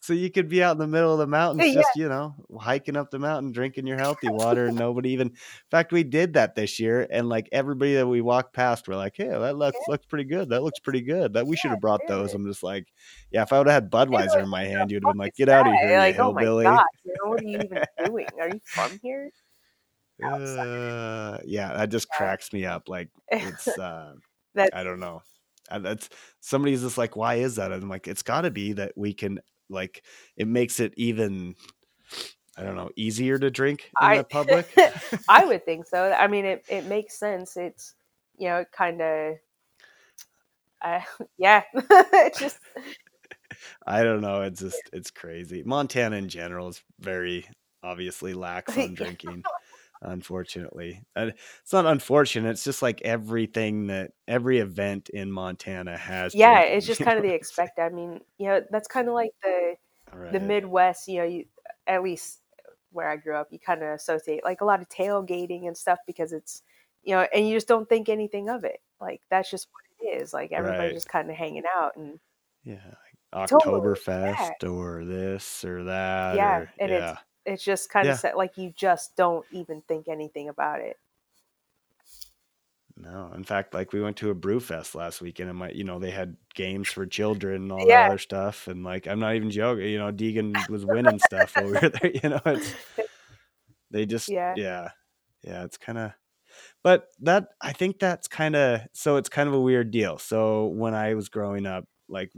So you could be out in the middle of the mountains, Yeah. just you know, hiking up the mountain, drinking your healthy water, and nobody even. In fact, we did that this year, and like everybody that we walked past, we're like, "Hey, that looks looks pretty good. That looks pretty good. That we should have brought those." I'm just like, yeah, if I would have had Budweiser in my hand, you'd have been like, "Get out of here, Like, oh my hillbilly!" god, you know, what are you even *laughs* doing? Are you from here? Uh, yeah, that just Yeah. cracks me up. Like it's, *laughs* uh, That I don't know. Uh, That's somebody's just like, why is that? And I'm like, it's got to be that we can like it makes it even, I don't know, easier to drink in I the public. *laughs* I *laughs* would think so. I mean, it it makes sense. It's you know, kind of. Uh, *laughs* yeah, it's just I don't know. It's just it's crazy. Montana in general is very obviously lax on drinking. Unfortunately, uh, it's not unfortunate. It's just like everything that every event in Montana has. yeah, it's just kind of the *laughs* expect. I'm saying? expected. I mean, you know, that's kind of like the the Midwest. You know, you at least where I grew up, you kind of associate like a lot of tailgating and stuff because it's you know, and you just don't think anything of it. Like that's just what it is. Like everybody's Right. just kind of hanging out and Yeah, like Totally, Oktoberfest or this or that. Yeah, or, and yeah. it's just kind Yeah. of set like you just don't even think anything about it. No, in fact, like we went to a brew fest last weekend, and my, you know, they had games for children and all Yeah. that other stuff, and like I'm not even joking. You know, Deegan was winning stuff over *laughs* there. You know, it's *laughs* they just Yeah. yeah, yeah. It's kind of, but that I think that's kind of so it's kind of a weird deal. So when I was growing up, like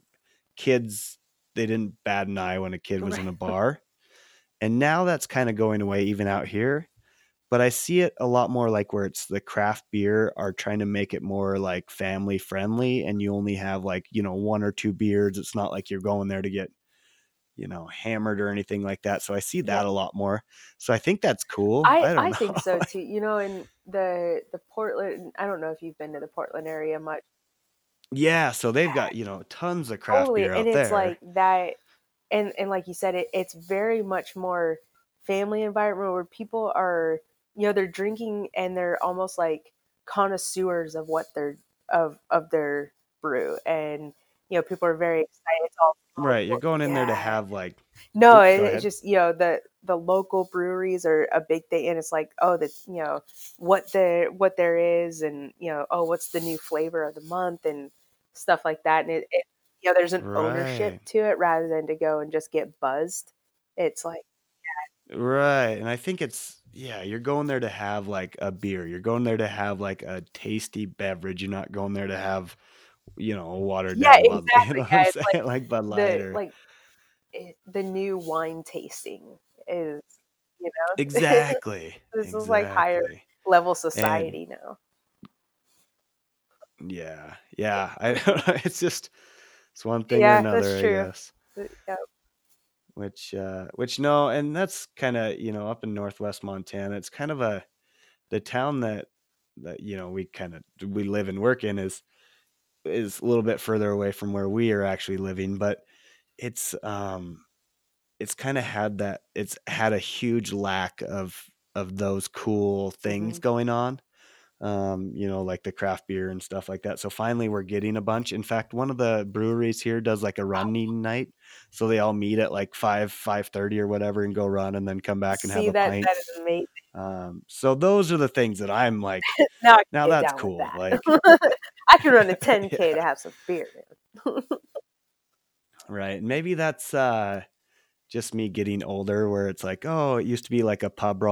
kids, they didn't bat an eye when a kid was in a *laughs* bar, and now that's kind of going away even out here but I see it a lot more like where it's the craft beer are trying to make it more like family friendly and you only have like, you know, one or two beers. It's not like you're going there to get, you know, hammered or anything like that. So I see that a lot more. So I think that's cool. I, I, I, think so *laughs* too. You know, in the the Portland, I don't know if you've been to the Portland area much. yeah, so they've got, you know, tons of craft Totally, beer out and it's there. like that, and and like you said, it it's very much more family environment where people are, you know, they're drinking and they're almost like connoisseurs of what they're of of their brew, and you know, people are very excited. All right, you're going in there to have like No, it, it's just you know the the local breweries are a big thing, and it's like oh the you know what the what there is, and you know oh what's the new flavor of the month and stuff like that, and it, it you know there's an ownership to it rather than to go and just get buzzed. It's like Right. And I think it's yeah, you're going there to have like a beer. You're going there to have like a tasty beverage. You're not going there to have, you know, a watered Yeah, down Bud. *laughs* You exactly. know what Yeah, I'm like? Like Bud Light the or like it, the new wine tasting is you know *laughs* exactly. this is like higher exactly. level And society now. yeah, yeah. *laughs* I. It's just it's one thing or Yeah, that's another, I guess. But, yeah. Which uh which no, and that's kind of, you know, up in northwest Montana. It's kind of a the town that that you know we kind of we live and work in is is a little bit further away from where we are actually living, but it's um it's kind of had that it's had a huge lack of of those cool things Mhm. going on. Um, you know, like the craft beer and stuff like that. So finally we're getting a bunch. In fact, one of the breweries here does like a running night. So they all meet at like 5 5:30 or whatever and go run and then come back and have a that pint. that is amazing. Um, so those are the things that I'm like, *laughs* Now now that's cool. with Like. *laughs* I can run a 10k *laughs* yeah, to have some beer. right. Maybe that's uh just me getting older where it's like, oh, it used to be like a pub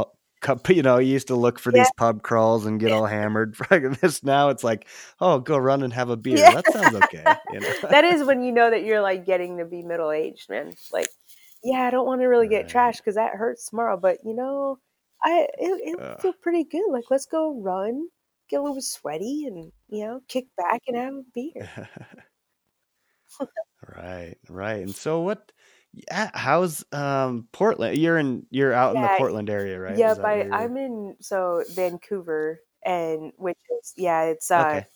you know, you used to look for Yeah, these pub crawls and get all hammered. *laughs* this now it's like, oh, go run and have a *laughs* beer. yeah. That sounds okay, you know. that is when you know that you're like getting to be middle aged, man. Like, yeah, I don't want to really get Right. trashed because that hurts tomorrow, but you know, I it, it Ugh. feel pretty good. Like let's go run, get a little sweaty, and you know kick back and have a beer. *laughs* right, right. And so what? Yeah, how's um Portland? You're in you're out in the Yeah, Portland area, right? Is Yep, that I, you're? I'm in so Vancouver, and which is yeah, it's uh Okay.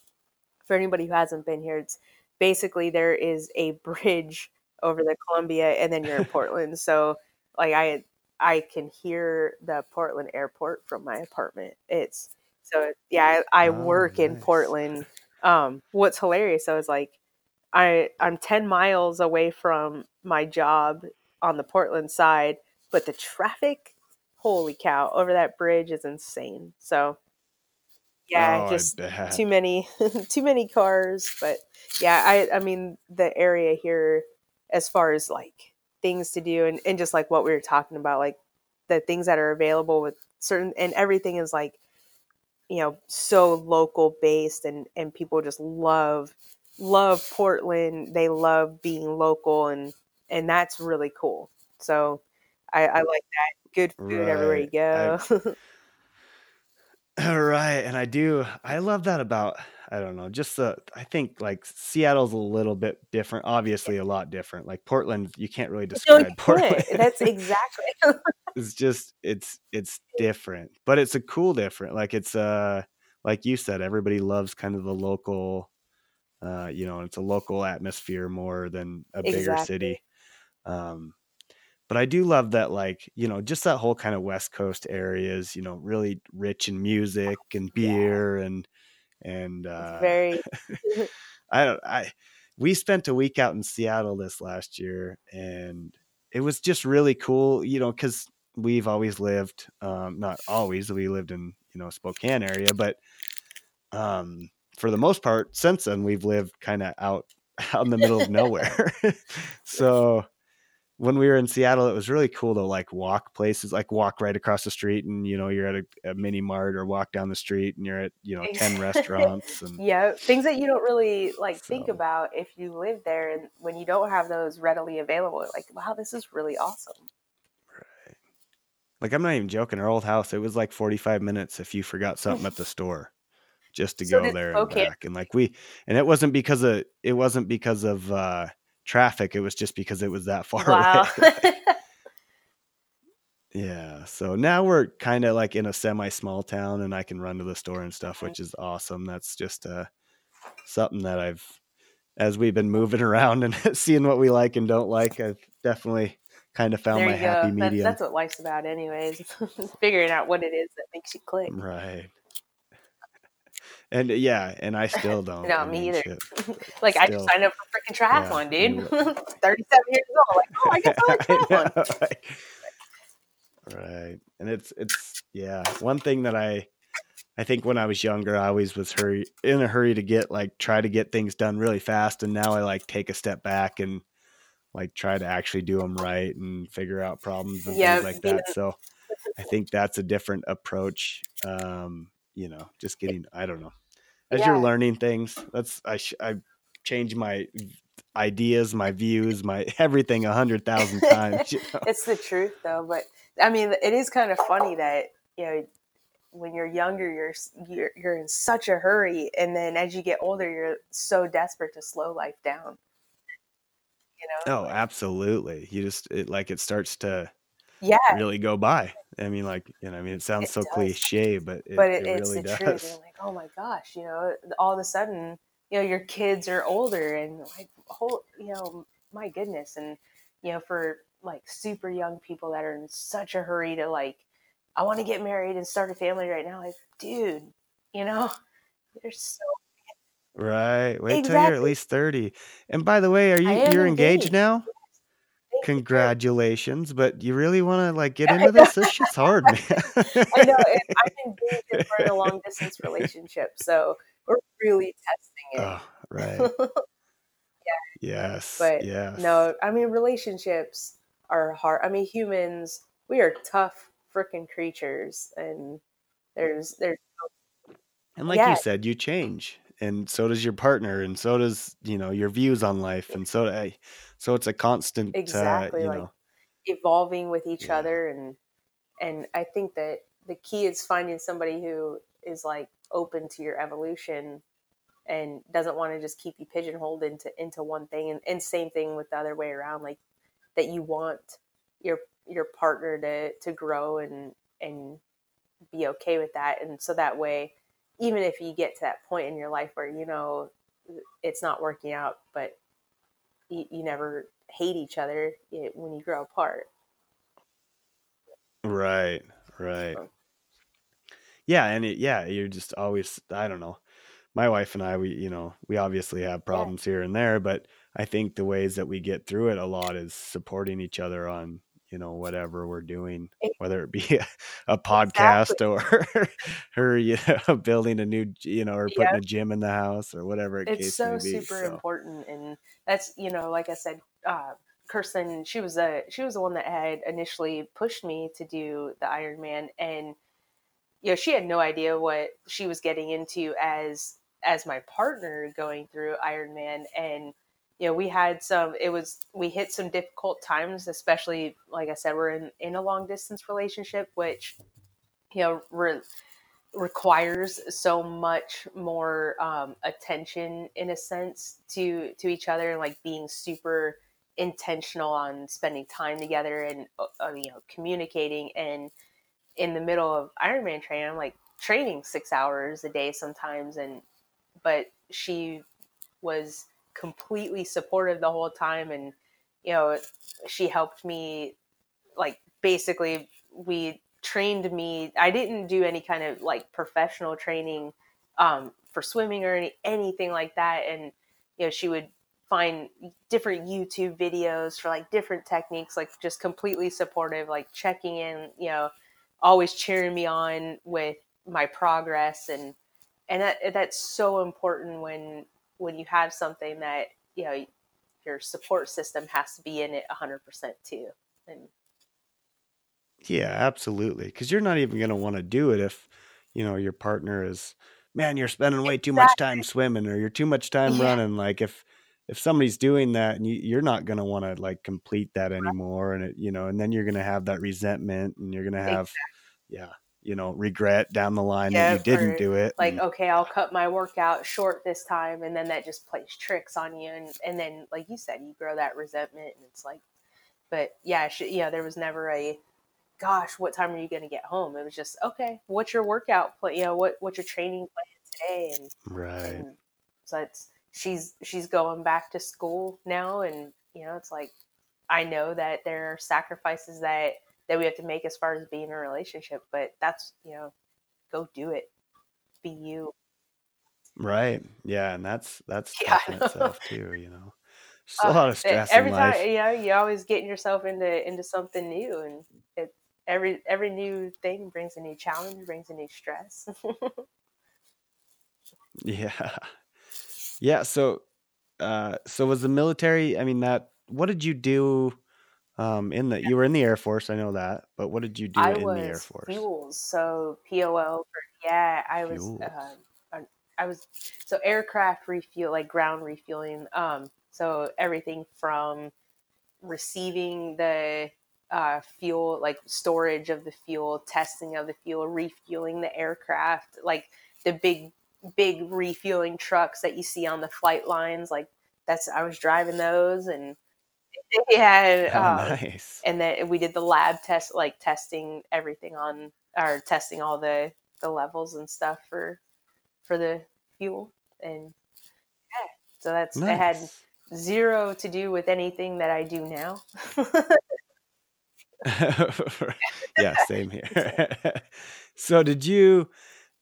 for anybody who hasn't been here, it's basically there is a bridge over the Columbia, and then you're in *laughs* Portland. So like I I can hear the Portland airport from my apartment. It's so yeah, I, I Oh, work in nice. Portland. Um, what's hilarious though is like I I'm ten miles away from my job on the Portland side, but the traffic, holy cow, over that bridge is insane. So yeah, Oh, just too many *laughs* too many cars. But yeah, I I mean the area here as far as like things to do and, and just like what we were talking about, like the things that are available with certain and everything is like you know so local based and and people just love love portland they love being local and and that's really cool so i i like that good food everywhere you Right. I go *laughs* *laughs* right, and I do. I love that about. I don't know. Just the. I think like Seattle's a little bit different. Obviously, a lot different. Like Portland, you can't really describe *laughs* you Portland. that's exactly it's just it's it's different, but it's a cool different. Like it's uh like you said, everybody loves kind of the local. Uh, you know, it's a local atmosphere more than a bigger exactly city. Um, but I do love that, like, you know, just that whole kind of West Coast areas, you know, really rich in music and yeah beer and and it's uh very *laughs* I don't I we spent a week out in Seattle this last year and it was just really cool, you know, cuz we've always lived um not always, we lived in, you know, Spokane area, but um for the most part since then we've lived kind of out *laughs* out in the middle of *laughs* nowhere. so when we were in Seattle, it was really cool to like walk places, like walk right across the street and you know, you're at a, a mini mart or walk down the street and you're at, you know, 10 *laughs* restaurants and yeah things that you don't really like think about if you live there and when you don't have those readily available like wow this is really awesome Right. like I'm not even joking, our old house, it was like 45 minutes if you forgot something at the *laughs* store just to so go there and spokane back. And like we and it wasn't because of it wasn't because of uh traffic, it was just because it was that *laughs* far wow away. *laughs* Yeah. So now we're kind of like in a semi small town and I can run to the store and stuff, which is awesome. That's just uh, something that I've, as we've been moving *laughs* around and seeing what we like and don't like, I've definitely kind of found my you happy go. That's medium. that's what life's about, anyways. Figuring out what it is that makes you click. Right. And uh, yeah, and I *laughs* still don't. No, I me mean, either. shit, *laughs* like I just signed up for freaking triathlon, You, *laughs* dude. Thirty-seven years old. Like, oh, I guess I like I triathlon. right? Right. And it's it's yeah, one thing that I I think when I was younger, I always was hurry in a hurry to get like try to get things done really fast, and now I like take a step back and like try to actually do them right and figure out problems and Yeah, things like that. So I think that's a different approach. Um, you know, just getting I don't know as you're learning things. That's I sh- I change my ideas, my views, my *laughs* everything a hundred thousand *laughs* times. You know? it's the truth though. But I mean, it is kind of funny that you know when you're younger, you're you're you're in such a hurry, and then as you get older, you're so desperate to slow life down. You know? Oh, absolutely. You just it like it starts to Yeah, really go by. I mean, like, you know, I mean, it sounds it so does. cliche, but it, but it, it it's really the *laughs* truth. And does. Oh my gosh, you know, all of a sudden, you know, your kids are older and like, whole, you know, my goodness, and you know, for like super young people that are in such a hurry to like, I want to get married and start a family right now. Like, dude, you know, they're so Right. Wait till you're at least 30. And by the way, are you you're engaged engaged. now? Congratulations, but you really want to like get *laughs* into this? This shit's hard, man. *laughs* I know. I've been doing we're a long distance relationship, so we're really testing it. Oh, *laughs* right. it. Yes. but Yes. no, I mean relationships are hard. I mean humans, we are tough freaking creatures, and there's there's And like yeah you said, you change, and so does your partner, and so does, you know, your views on life, and so so it's a constant uh, exactly you like know, evolving with each yeah. other, and and I think that the key is finding somebody who is like open to your evolution and doesn't want to just keep you pigeonholed into into one thing and, and same thing with the other way around like that you want your your partner to to grow and and be okay with that and so that way even if you get to that point in your life where you know it's not working out but you, you never hate each other eh, when you grow apart. Right right. Yeah and it, yeah you're just always i don't know my wife and i we you know we obviously have problems yeah. here and there but i think the ways that we get through it a lot is supporting each other on you know whatever we're doing whether it be *laughs* a, a podcast exactly. or *laughs* her you know building a new you know or putting yeah. a gym in the house or whatever it it's so super so. important and that's you know like i said uh, kirsten she was a she was the one that had initially pushed me to do the ironman and you know she had no idea what she was getting into as as my partner going through ironman and you know, we had some, it was, we hit some difficult times, especially, like I said, we're in, in a long distance relationship, which, you know, re- requires so much more um, attention in a sense to, to each other and like being super intentional on spending time together and, uh, uh you know, communicating. And in the middle of Ironman training, I'm like training six hours a day sometimes. And, but she was, completely supportive the whole time and you know she helped me like basically we trained me. I didn't do any kind of like professional training um, for swimming or any anything like that and you know she would find different youtube videos for like different techniques like just completely supportive like checking in you know always cheering me on with my progress and and that that's so important when when you have something that you know your support system has to be in it 100% too. And yeah absolutely because you're not even going to want to do it if you know your partner is man you're spending way too much time swimming or you're too much time yeah. running. Like if if somebody's doing that and you, are not going to want to like complete that anymore and it you know and then you're going to have that resentment and you're going to have exactly. yeah you know regret down the line yeah, that you didn't do it like and, okay i'll cut my workout short this time and then that just plays tricks on you and and then like you said you grow that resentment and it's like but yeah she, yeah there was never a gosh what time are you going to get home? It was just okay what's your workout plan you know what what's your training plan today? And right. and so it's she's she's going back to school now and you know it's like i know that there are sacrifices that that we have to make as far as being in a relationship. But that's you know, go do it. Be you. Right. Yeah, and that's that's *laughs* yeah. itself too. You know, Just uh, a lot of stress every time. You know, you're always getting yourself into into something new, and it every every new thing brings a new challenge, brings a new stress. *laughs* yeah. Yeah. So, uh, so was the military? I mean, that. What did you do? Um, in the you were in the Air Force, I know that, but what did you do I in the Air Force? fuels, so POL. yeah, I was. Uh, I was so aircraft refuel, like ground refueling. Um, so everything from receiving the uh, fuel, like storage of the fuel, testing of the fuel, refueling the aircraft, like the big, big refueling trucks that you see on the flight lines. Like that's I was driving those and *laughs* yeah, oh, um, nice. And then we did the lab test, like testing everything on, or testing all the the levels and stuff for for the fuel, and yeah, so that's nice. it had zero to do with anything that I do now. *laughs* yeah, same here. *laughs* so did you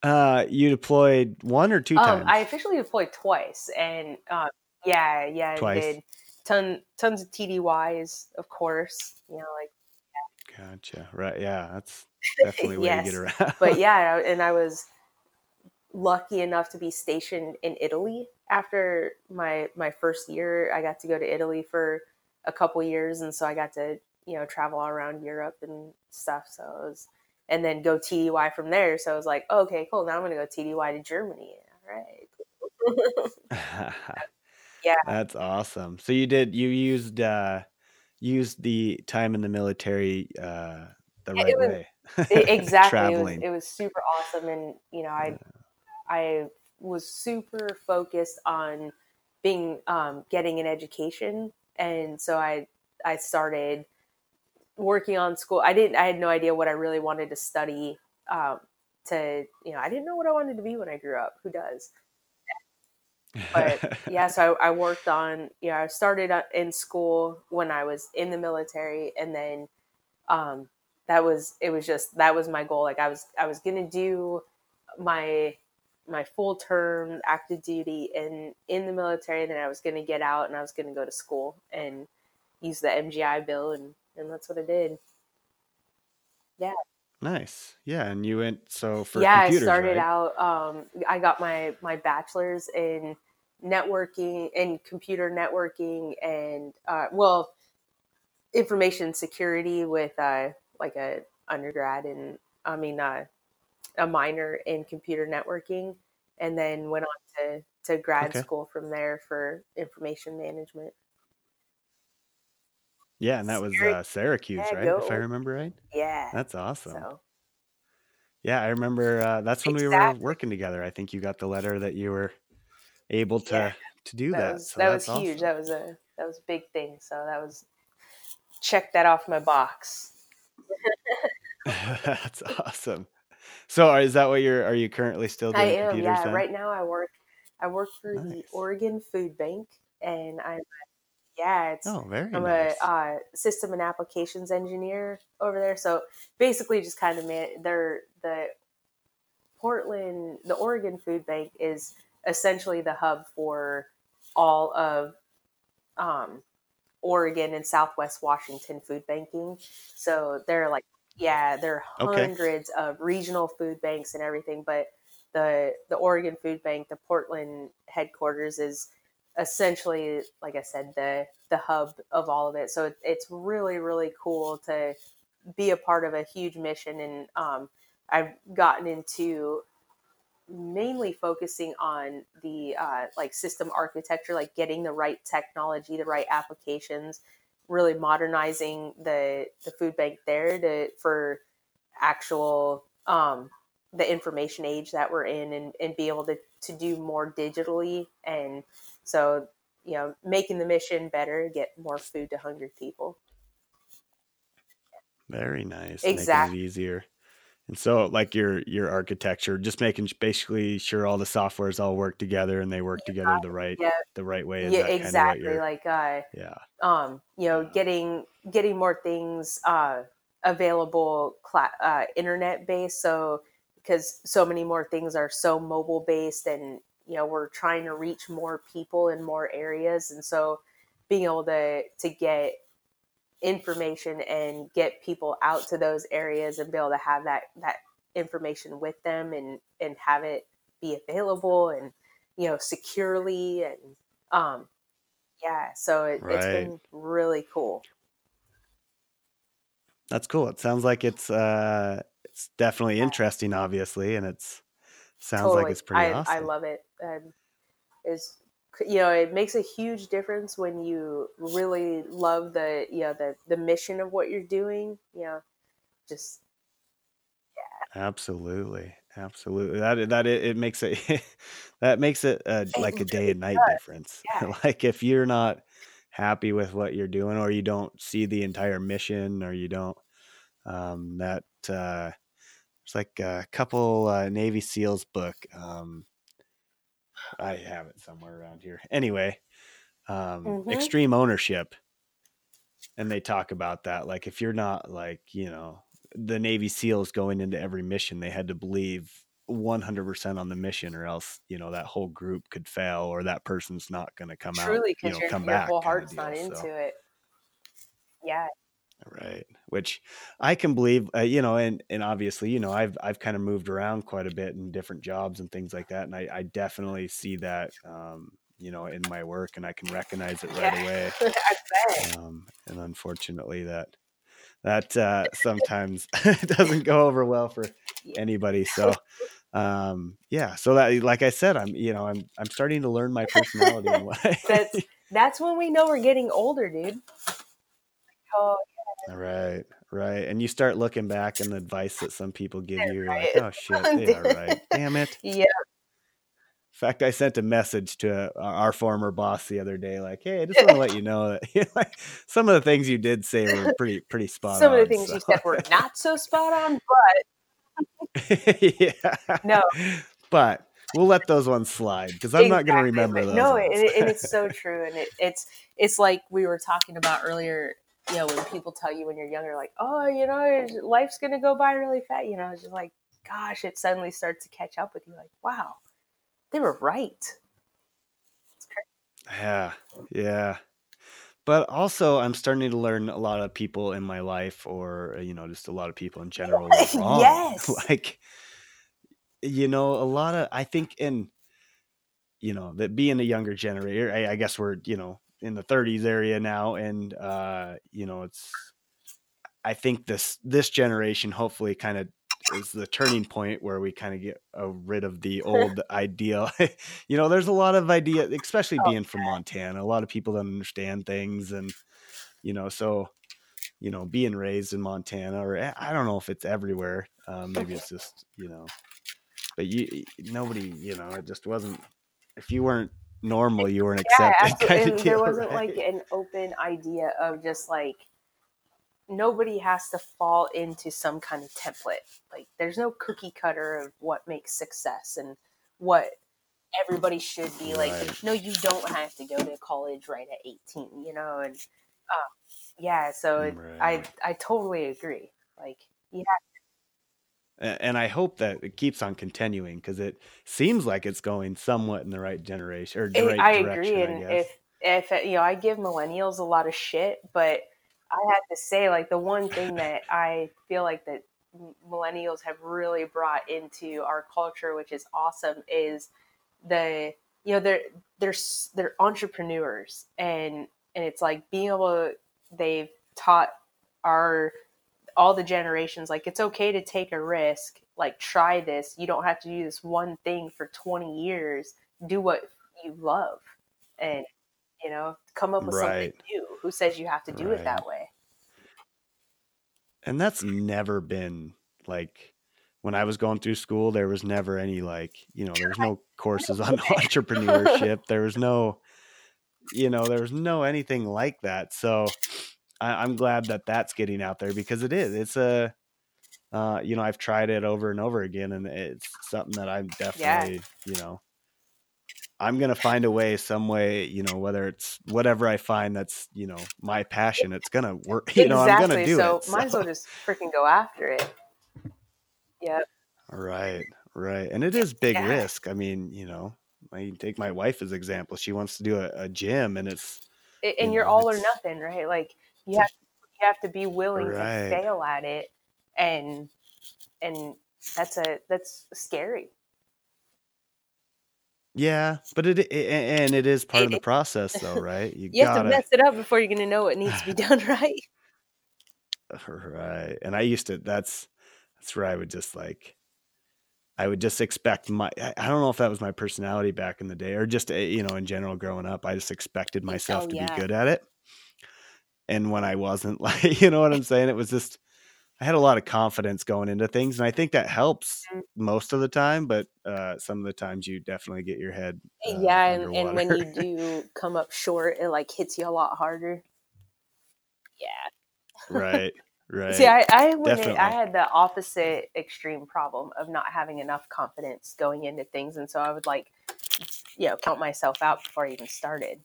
uh you deployed one or two um, times? I officially deployed twice and uh, yeah, yeah, twice. I did ton tons of TDYs, of course. You know, like. Gotcha. Right. Yeah, that's *laughs* definitely way yes. to get around. but yeah, *laughs* and I was lucky enough to be stationed in Italy after my my first year. I got to go to Italy for a couple years, and so I got to you know travel all around Europe and stuff. So it was, and then go TDY from there. So I was like, oh, okay, cool. Now I'm gonna go TDY to Germany. All right. *laughs* Yeah. That's awesome. So you did you used uh used the time in the military uh the Yeah, right it was way. it, *laughs* exactly. It was Traveling. it was super awesome, and you know, I Yeah. I was super focused on being um, getting an education, and so I I started working on school. I didn't I had no idea what I really wanted to study. Um, to you know, I didn't know what I wanted to be when I grew up. Who does? But *laughs* yeah, so I, I worked on. You know, I started uh, in school when I was in the military, and then um, that was it. Was just that was my goal. Like I was I was gonna do my my full term active duty in in the military, and then I was gonna get out and I was gonna go to school and use the MGI bill, and and that's what I did. Yeah, nice. Yeah, and you went so for yeah. I started right? out. Um, I got my my bachelor's in networking and computer networking and uh, well information security with uh, like a undergrad and I mean uh, a minor in computer networking, and then went on to to grad Okay. school from there for information management. Yeah, and that was Syrac- uh, Syracuse, yeah, right? If I go. remember right. Yeah. That's awesome. So Yeah, I remember uh, that's when we were exactly. working together. I think you got the letter that you were able to Yeah. to do That that. was So that was that's huge. awesome. That was a that was a big thing. So that was check that off my box. *laughs* That's awesome. So is that what you're are you currently still I doing am, computers yeah. then? Right now I work I work for the Nice. Oregon Food Bank and I'm yeah, it's Oh, very I'm nice. a uh, system and applications engineer over there. So basically, just kind of man, they're the Portland, the Oregon Food Bank is essentially the hub for all of um, Oregon and Southwest Washington food banking. So there are like, yeah, there are Okay. hundreds of regional food banks and everything, but the the Oregon Food Bank, the Portland headquarters, is essentially, like I said, the the hub of all of it. So it, it's really really cool to be a part of a huge mission, and um, I've gotten into mainly focusing on the uh, like system architecture, like getting the right technology, the right applications, really modernizing the the food bank there to for actual um, the information age that we're in, and, and be able to to do more digitally, and so you know making the mission better, get more food to hungry people. Very nice. Exactly. Making it easier. And so like your your architecture, just making basically sure all the softwares all work together and they work together the right Yeah, the right way. Is yeah, that kind of what exactly. Like uh, yeah. um, you know, Yeah. getting getting more things uh, available cla- uh, internet based. So because so many more things are so mobile based, and you know, we're trying to reach more people in more areas, and so being able to to get information and get people out to those areas and be able to have that that information with them and and have it be available and you know securely and um yeah so it, it's Right. been really cool That's cool. It sounds like it's uh it's definitely interesting obviously and it's sounds like it's pretty i i love it and is you know it makes a huge difference when you really love the you know the the mission of what you're doing you know just yeah. Absolutely. Absolutely. That that it, it makes it *laughs* that makes it uh, like a day and night does difference. *laughs* yeah like if you're not happy with what you're doing or you don't see the entire mission or you don't um that uh it's like a couple uh, Navy SEALs book. Um I have it somewhere around here. Anyway, um mm-hmm. extreme ownership and they talk about that like if you're not like you know the navy seals going into every mission they had to believe 100% on the mission or else you know that whole group could fail or that person's not going to come out truly you because know your come your back whole not deal into so it yeah right which i can believe uh, you know and and obviously you know i've i've kind of moved around quite a bit in different jobs and things like that and i, I definitely see that um you know in my work and i can recognize it right yeah *laughs* away um, and unfortunately that that uh, sometimes *laughs* doesn't go over well for *laughs* anybody so um yeah so that like i said i'm you know i'm i'm starting to learn my personality and what I, that's that's when we know we're getting older dude. Oh right right. And you start looking back and the advice that some people give you, you're like, oh shit, *laughs* they are right. Damn it. yeah. In fact, I sent a message to uh, our former boss the other day, like, "Hey, I just want to let you *laughs* know that *laughs* like some of the things you did say were pretty pretty spot Some on." Some of the things you said were not so spot on, but yeah. No. But we'll let those ones slide because I'm not going to remember those. No, ones. and, it- and it's so true, and it, it's it's like we were talking about earlier. You know, when people tell you when you're younger, like, oh, you know, life's gonna go by really fast. You know, it's just like, gosh, it suddenly starts to catch up with you. Like, wow, they were right. Yeah, yeah. But also, I'm starting to learn a lot of people in my life, or uh, you know, just a lot of people in general. *laughs* Yes. *laughs* like, you know, a lot of I think in, you know, that being a younger generator, I, I guess we're you know in the 30s area now, and uh, you know, it's. I think this this generation hopefully kind of is the turning point where we kind of get uh, rid of the *laughs* old ideal. *laughs* you know, there's a lot of idea, especially Oh, being from Montana. A lot of people don't understand things, and you know, so you know, being raised in Montana, or eh, I don't know if it's everywhere. Um, maybe *laughs* it's just you know, but you nobody, you know, it just wasn't. If you weren't normal, you weren't accepted. absolutely. *laughs* kind And of there wasn't right? like an open idea of just like nobody has to fall into some kind of template. Like there's no cookie cutter of what makes success and what everybody should be like. Right. No, you don't have to go to college right at 18, you know, and uh, yeah, so it, Right. I I totally agree. Like yeah, and I hope that it keeps on continuing because it seems like it's going somewhat in the right generation or the I- right I direction. agree, I and if if uh, you know, I give millennials a lot of shit, but I have to say, like the one thing *laughs* that I feel like that millennials have really brought into our culture, which is awesome, is the you know they're they're they're entrepreneurs, and and it's like being able to they've taught our all the generations like it's okay to take a risk like try this you don't have to do this one thing for 20 years do what you love and you know come up with Right. something new who says you have to do Right. it that way and that's never been like when I was going through school, there was never any like, you know, there was no *laughs* courses on *laughs* entrepreneurship. There was no, you know, there was no anything like that. So I, I'm glad that that's getting out there because it is. It's a, uh, you know, I've tried it over and over again, and it's something that I'm definitely, you know, I'm gonna find a way, some way, you know, whether it's whatever I find that's, you know, my passion, it's gonna work. *laughs* You know, I'm gonna do so it. might as well just freaking go after it yeah Right, right. And it is big Yeah. risk. I mean, you know, I take my wife as example. She wants to do a, a gym and it's and you're all or nothing right like you have you have to be willing Right. to fail at it and and that's a that's scary yeah, but it, it and it is part of the *laughs* process though, right? You, you have gotta to mess it up before you're going to know what needs to be *sighs* done *laughs* right right. And I used to that's that's where I would just like I would just expect my I don't know if that was my personality back in the day or just uh, you know in general growing up I just expected myself Oh, to yeah. be good at it. And when I wasn't *laughs* like you know what I'm saying? It was just I had a lot of confidence going into things and I think that helps Mm. most of the time but uh some of the times you definitely get your head uh, yeah and, and when you *laughs* do come up short it like hits you a lot harder. Yeah. Right *laughs* right. See i i in- i had the opposite extreme problem of not having enough confidence going into things and so i would like you know count myself out before i even started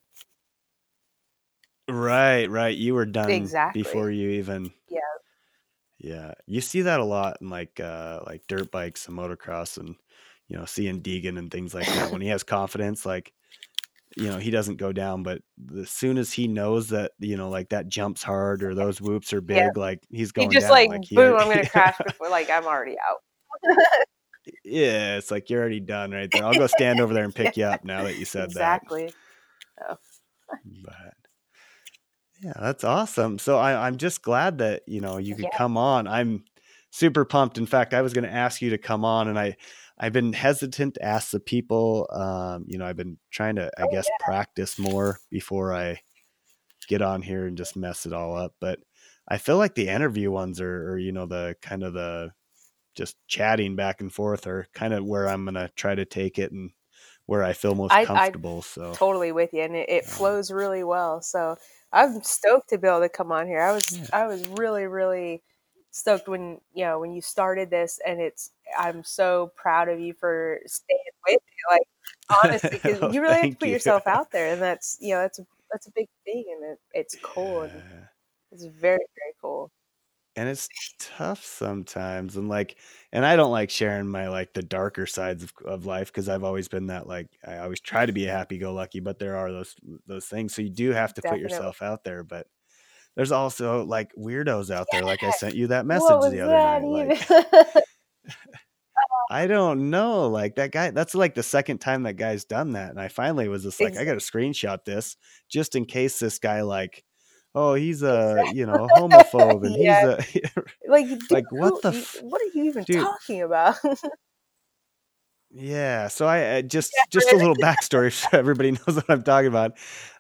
Right, right. You were done Exactly. before you even Yeah. Yeah. You see that a lot in like uh like dirt bikes and motocross and you know, seeing Deegan and things like that. when he has *laughs* confidence, like you know, he doesn't go down, but as soon as he knows that, you know, like that jumps hard or those whoops are big, Yeah. like he's going just down. like, he boom already- i'm gonna crash *laughs* before like i'm already out yeah, it's like you're already done right there. I'll go stand over there and *laughs* pick you up now that you said that. exactly but yeah that's awesome. So I, i'm just glad that you know you could Yeah. come on. I'm super pumped. In fact i was going to ask you to come on and i i've been hesitant to ask the people um you know i've been trying to i Oh, guess practice more before i get on here and just mess it all up but I feel like the interview ones are, or you know, the kind of the just chatting back and forth are kind of where I'm gonna try to take it and where I feel most I, comfortable. I so totally with you, and it, it um, flows really well. So I'm stoked to be able to come on here. I was yeah. I was really really stoked when you know when you started this, and it's I'm so proud of you for staying with me. Like honestly, because Oh, *laughs* you really have to put you. yourself *laughs* out there, and that's you know that's a that's a big thing, and it, it's cool and it's very very cool. And it's tough sometimes and like and i don't like sharing my like the darker sides of, of life because i've always been that like i always try to be a happy-go-lucky but there are those those things so you do have to put yourself out there but there's also like weirdos out there like i sent you that message the other night like *laughs* i don't know like that guy that's like the second time that guy's done that and i finally was just like Ex- i gotta screenshot this just in case this guy like oh he's *laughs* a you know homophobe and Yeah. he's a *laughs* like, dude, Like, what the f- what are you even Dude. talking about? *laughs* Yeah, so I, I just just a little backstory so everybody knows what I'm talking about.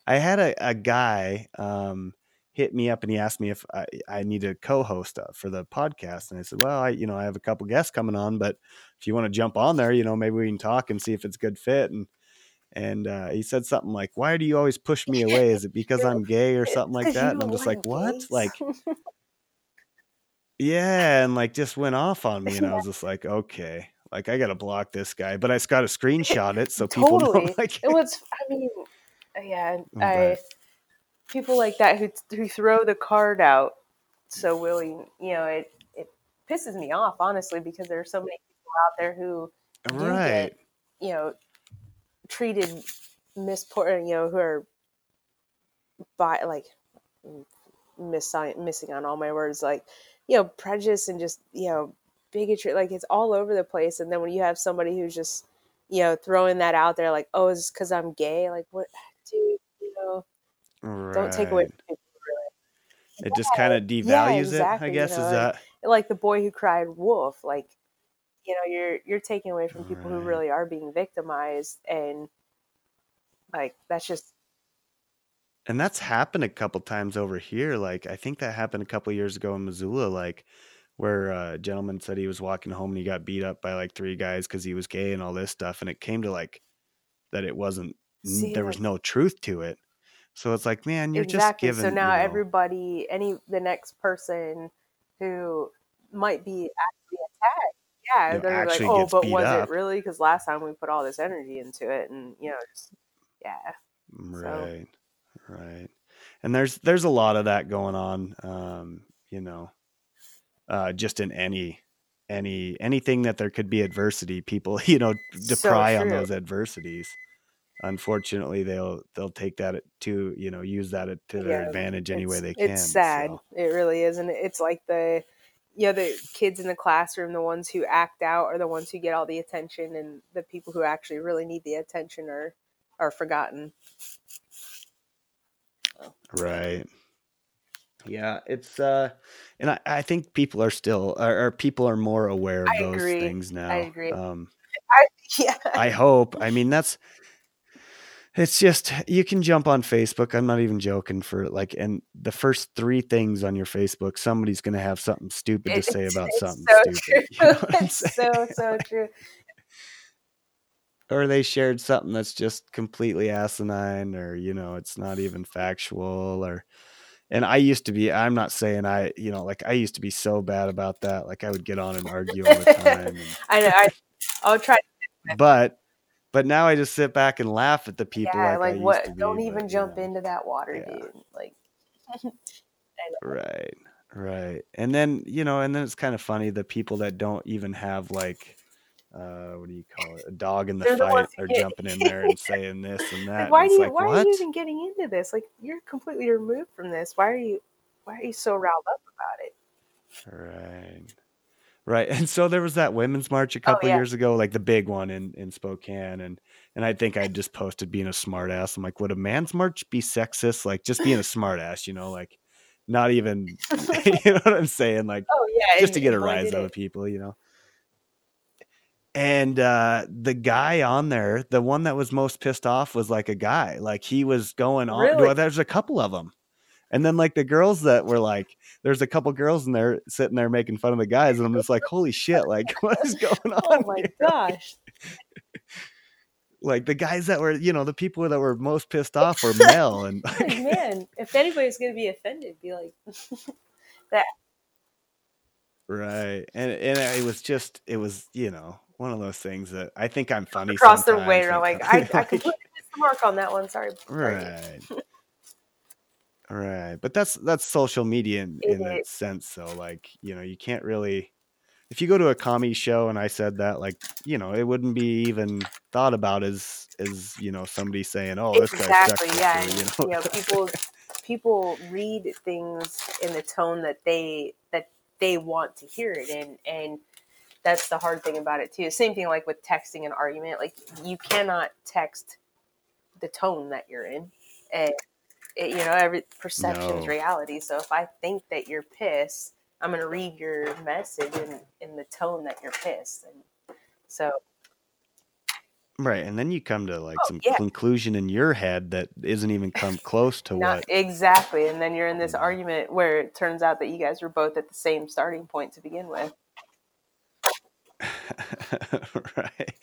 I had a, a guy um, hit me up and he asked me if I, I need a co-host uh, for the podcast, and I said, well, I you know I have a couple guests coming on, but if you want to jump on there, you know maybe we can talk and see if it's a good fit. And and uh, he said something like, "Why do you always push me away? Is it *laughs* because I'm gay or something like that?" And I'm just like, "What?" Like, *laughs* yeah, and like just went off on me, and I was just like, "Okay." Like I gotta block this guy, but I just gotta screenshot it so *laughs* people Totally. know. Like, it was. I mean, yeah, I people like that who who throw the card out so willing. You know, it it pisses me off honestly because there are so many people out there who do right? get you know treated misport you know who are by like miss uh, missing on all my words like you know prejudice and just you know bigotry like it's all over the place and then when you have somebody who's just you know throwing that out there like oh it's because i'm gay like what dude you know don't take away from. It just kind of devalues Yeah, it. exactly, I you guess know, is that like the boy who cried wolf like you know you're you're taking away from people who really are being victimized and like that's just and that's happened a couple times over here. Like I think that happened a couple years ago in Missoula, like where uh, a gentleman said he was walking home and he got beat up by like three guys because he was gay and all this stuff, and it came to like that it wasn't See, there was no truth to it. So it's like, man, you're exactly just giving. so now you know, everybody any the next person who might be actually attacked yeah You know, they're like oh but was up. it really because last time we put all this energy into it and you know just yeah Right, right. And there's there's a lot of that going on. Um, you know, uh, just in any any anything that there could be adversity, people *laughs* you know So on those adversities. Unfortunately, they'll they'll take that to you know use that to their Yeah, advantage any way they can. it's sad so. it really is and it's like the you know the kids in the classroom the ones who act out are the ones who get all the attention and the people who actually really need the attention are are forgotten Right. Yeah, it's uh and I, I think people are still or, or people are more aware of I those agree. things now. I agree. Um *laughs* yeah I hope. I mean, that's it's just you can jump on Facebook. I'm not even joking for like and the first three things on your Facebook, somebody's gonna have something stupid to say about it's something so stupid. true *laughs* You know it's so so true or they shared something that's just completely asinine or you know it's not even factual or and i used to be i'm not saying i you know like i used to be so bad about that like i would get on and argue all the *laughs* time and, i know I, i'll try but but now i just sit back and laugh at the people yeah like, like I used what to don't but, even you jump know. into that water Yeah. dude like *laughs* Right, right. And then, you know, and then it's kind of funny the people that don't even have like uh what do you call it? A dog in the They're the fight ones are who jumping in there and *laughs* saying this and that. like why it's do you like, why what? are you even getting into this like you're completely removed from this why are you why are you so riled up about it Right. Right. And so there was that women's march a couple Oh, yeah. years ago, like the big one in, in Spokane. And and I think I *laughs* just posted being a smartass. I'm like, would a man's march be sexist? Like just being a smartass, you know, *laughs* like not even *laughs* you know what I'm saying? Like oh yeah just to get a rise did out it. of people, you know. And uh the guy on there, the one that was most pissed off was like a guy. Like he was going on Really? well, there's a couple of them. And then like the girls that were like, there's a couple girls in there sitting there making fun of the guys, and I'm just like, holy shit, like *laughs* what is going *laughs* oh on? Oh my here? gosh. Like the guys that were, you know, the people that were most pissed off were *laughs* male. and Oh, man, if anybody's gonna be offended, be like that. right. And and it was just it was, you know, one of those things that I think I'm funny Across the way, like, like, I, I like- completely missed the mark on that one. Sorry. Right. Right. But that's that's social media in, in that sense. So like, you know, you can't really if you go to a comedy show and I said that, like, you know, it wouldn't be even thought about as as, you know, somebody saying, Oh, this guy's exactly. sexist," Yeah. or, and, you you know. know, people *laughs* people read things in the tone that they that they want to hear it in, and that's the hard thing about it too. Same thing like with texting an argument. Like you cannot text the tone that you're in, and it, you know every perception is No. reality. So if I think that you're pissed, I'm going to read your message in in the tone that you're pissed, and so Right. And then you come to like Oh, some yeah. conclusion in your head that isn't even come close to Not what exactly. And then you're in this Mhm. argument where it turns out that you guys were both at the same starting point to begin with. *laughs* right.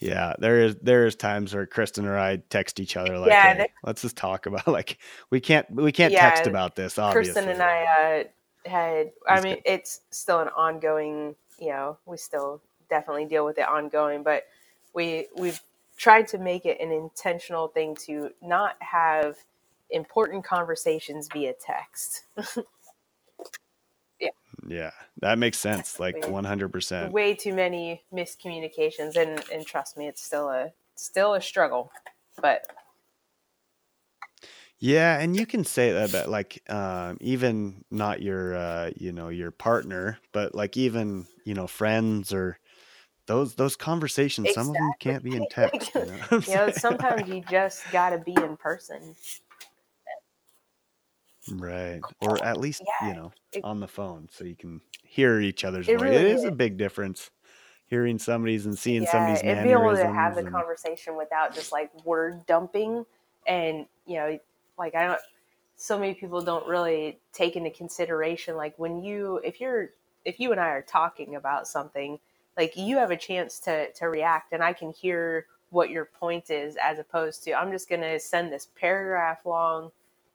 Yeah, there is there is times where Kristen or I text each other like, Yeah, "Hey, that- let's just talk about *laughs* like we can't we can't Yeah, text about this." Obviously, Kristen and I uh, had, I mean, it's still an ongoing, you know, we still definitely deal with it ongoing, but we, we've tried to make it an intentional thing to not have important conversations via text. *laughs* Yeah, that makes sense. Like one hundred percent. Way too many miscommunications, and, and trust me, it's still a, still a struggle, but Yeah, and you can say that about like um, even not your uh, you know your partner, but like even you know friends or those those conversations. Some of them can't be in *laughs* text. You know, you know, *laughs* sometimes you just got to be in person. Right, or at least Yeah, you know it- on the phone so you can hear each other's It voice. really is a is. big difference hearing somebody's and seeing yeah, somebody's and be able to mannerisms. have the and- conversation without just like word dumping, and you know, like I don't. So many people don't really take into consideration like when you, if you're, if you and I are talking about something, like you have a chance to to react, and I can hear what your point is, as opposed to I'm just gonna send this paragraph long,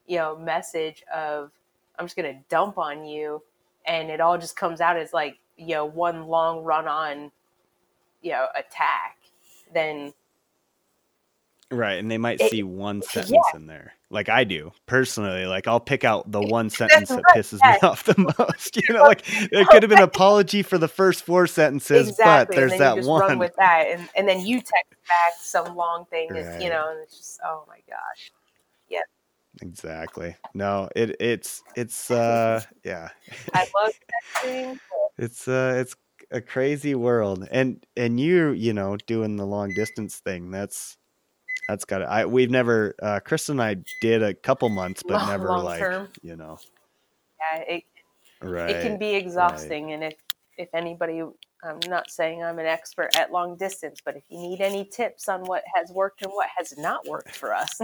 you know, message of I'm just gonna dump on you, and it all just comes out as like you know one long run on you know attack then Right, and they might It- see one yeah. sentence in there, like I do personally. Like I'll pick out the *laughs* one sentence that pisses me off the *laughs* most. You *laughs* know, like it could have been apology for the first four sentences, but there's that you just run one. with that and, and then you text back some long thing is Right. you know and it's just oh my gosh Exactly. No, it it's it's *laughs* uh yeah, i *laughs* love texting it's uh it's a crazy world, and and you you know doing the long distance thing. That's that's got it. I we've never uh Chris and I did a couple months, *laughs* but Long- never long like term. you know yeah it, right. it can be exhausting and if if anybody i'm not saying i'm an expert at long distance but if you need any tips on what has worked and what has not worked for us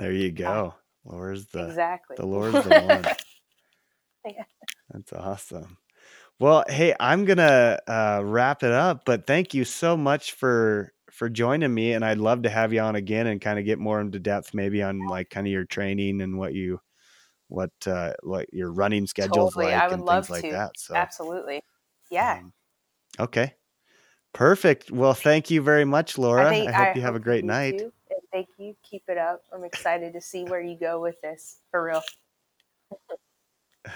There you go. Laura's the exactly the Laura's the one. *laughs* Yeah. That's awesome. Well, hey, I'm gonna uh, wrap it up, but thank you so much for for joining me, and I'd love to have you on again and kind of get more into depth, maybe on like kind of your training and what you what uh what your running schedules Totally, like I would and love things like to. that. So absolutely yeah um, okay. Perfect. Well, thank you very much, Laura. I, think- hope you have a great night. and thank you. Keep it up. I'm excited to see where you go with this. For real. *laughs*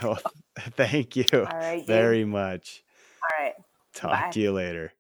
Well, thank you All right. Very much. All right. Talk Bye. to you later.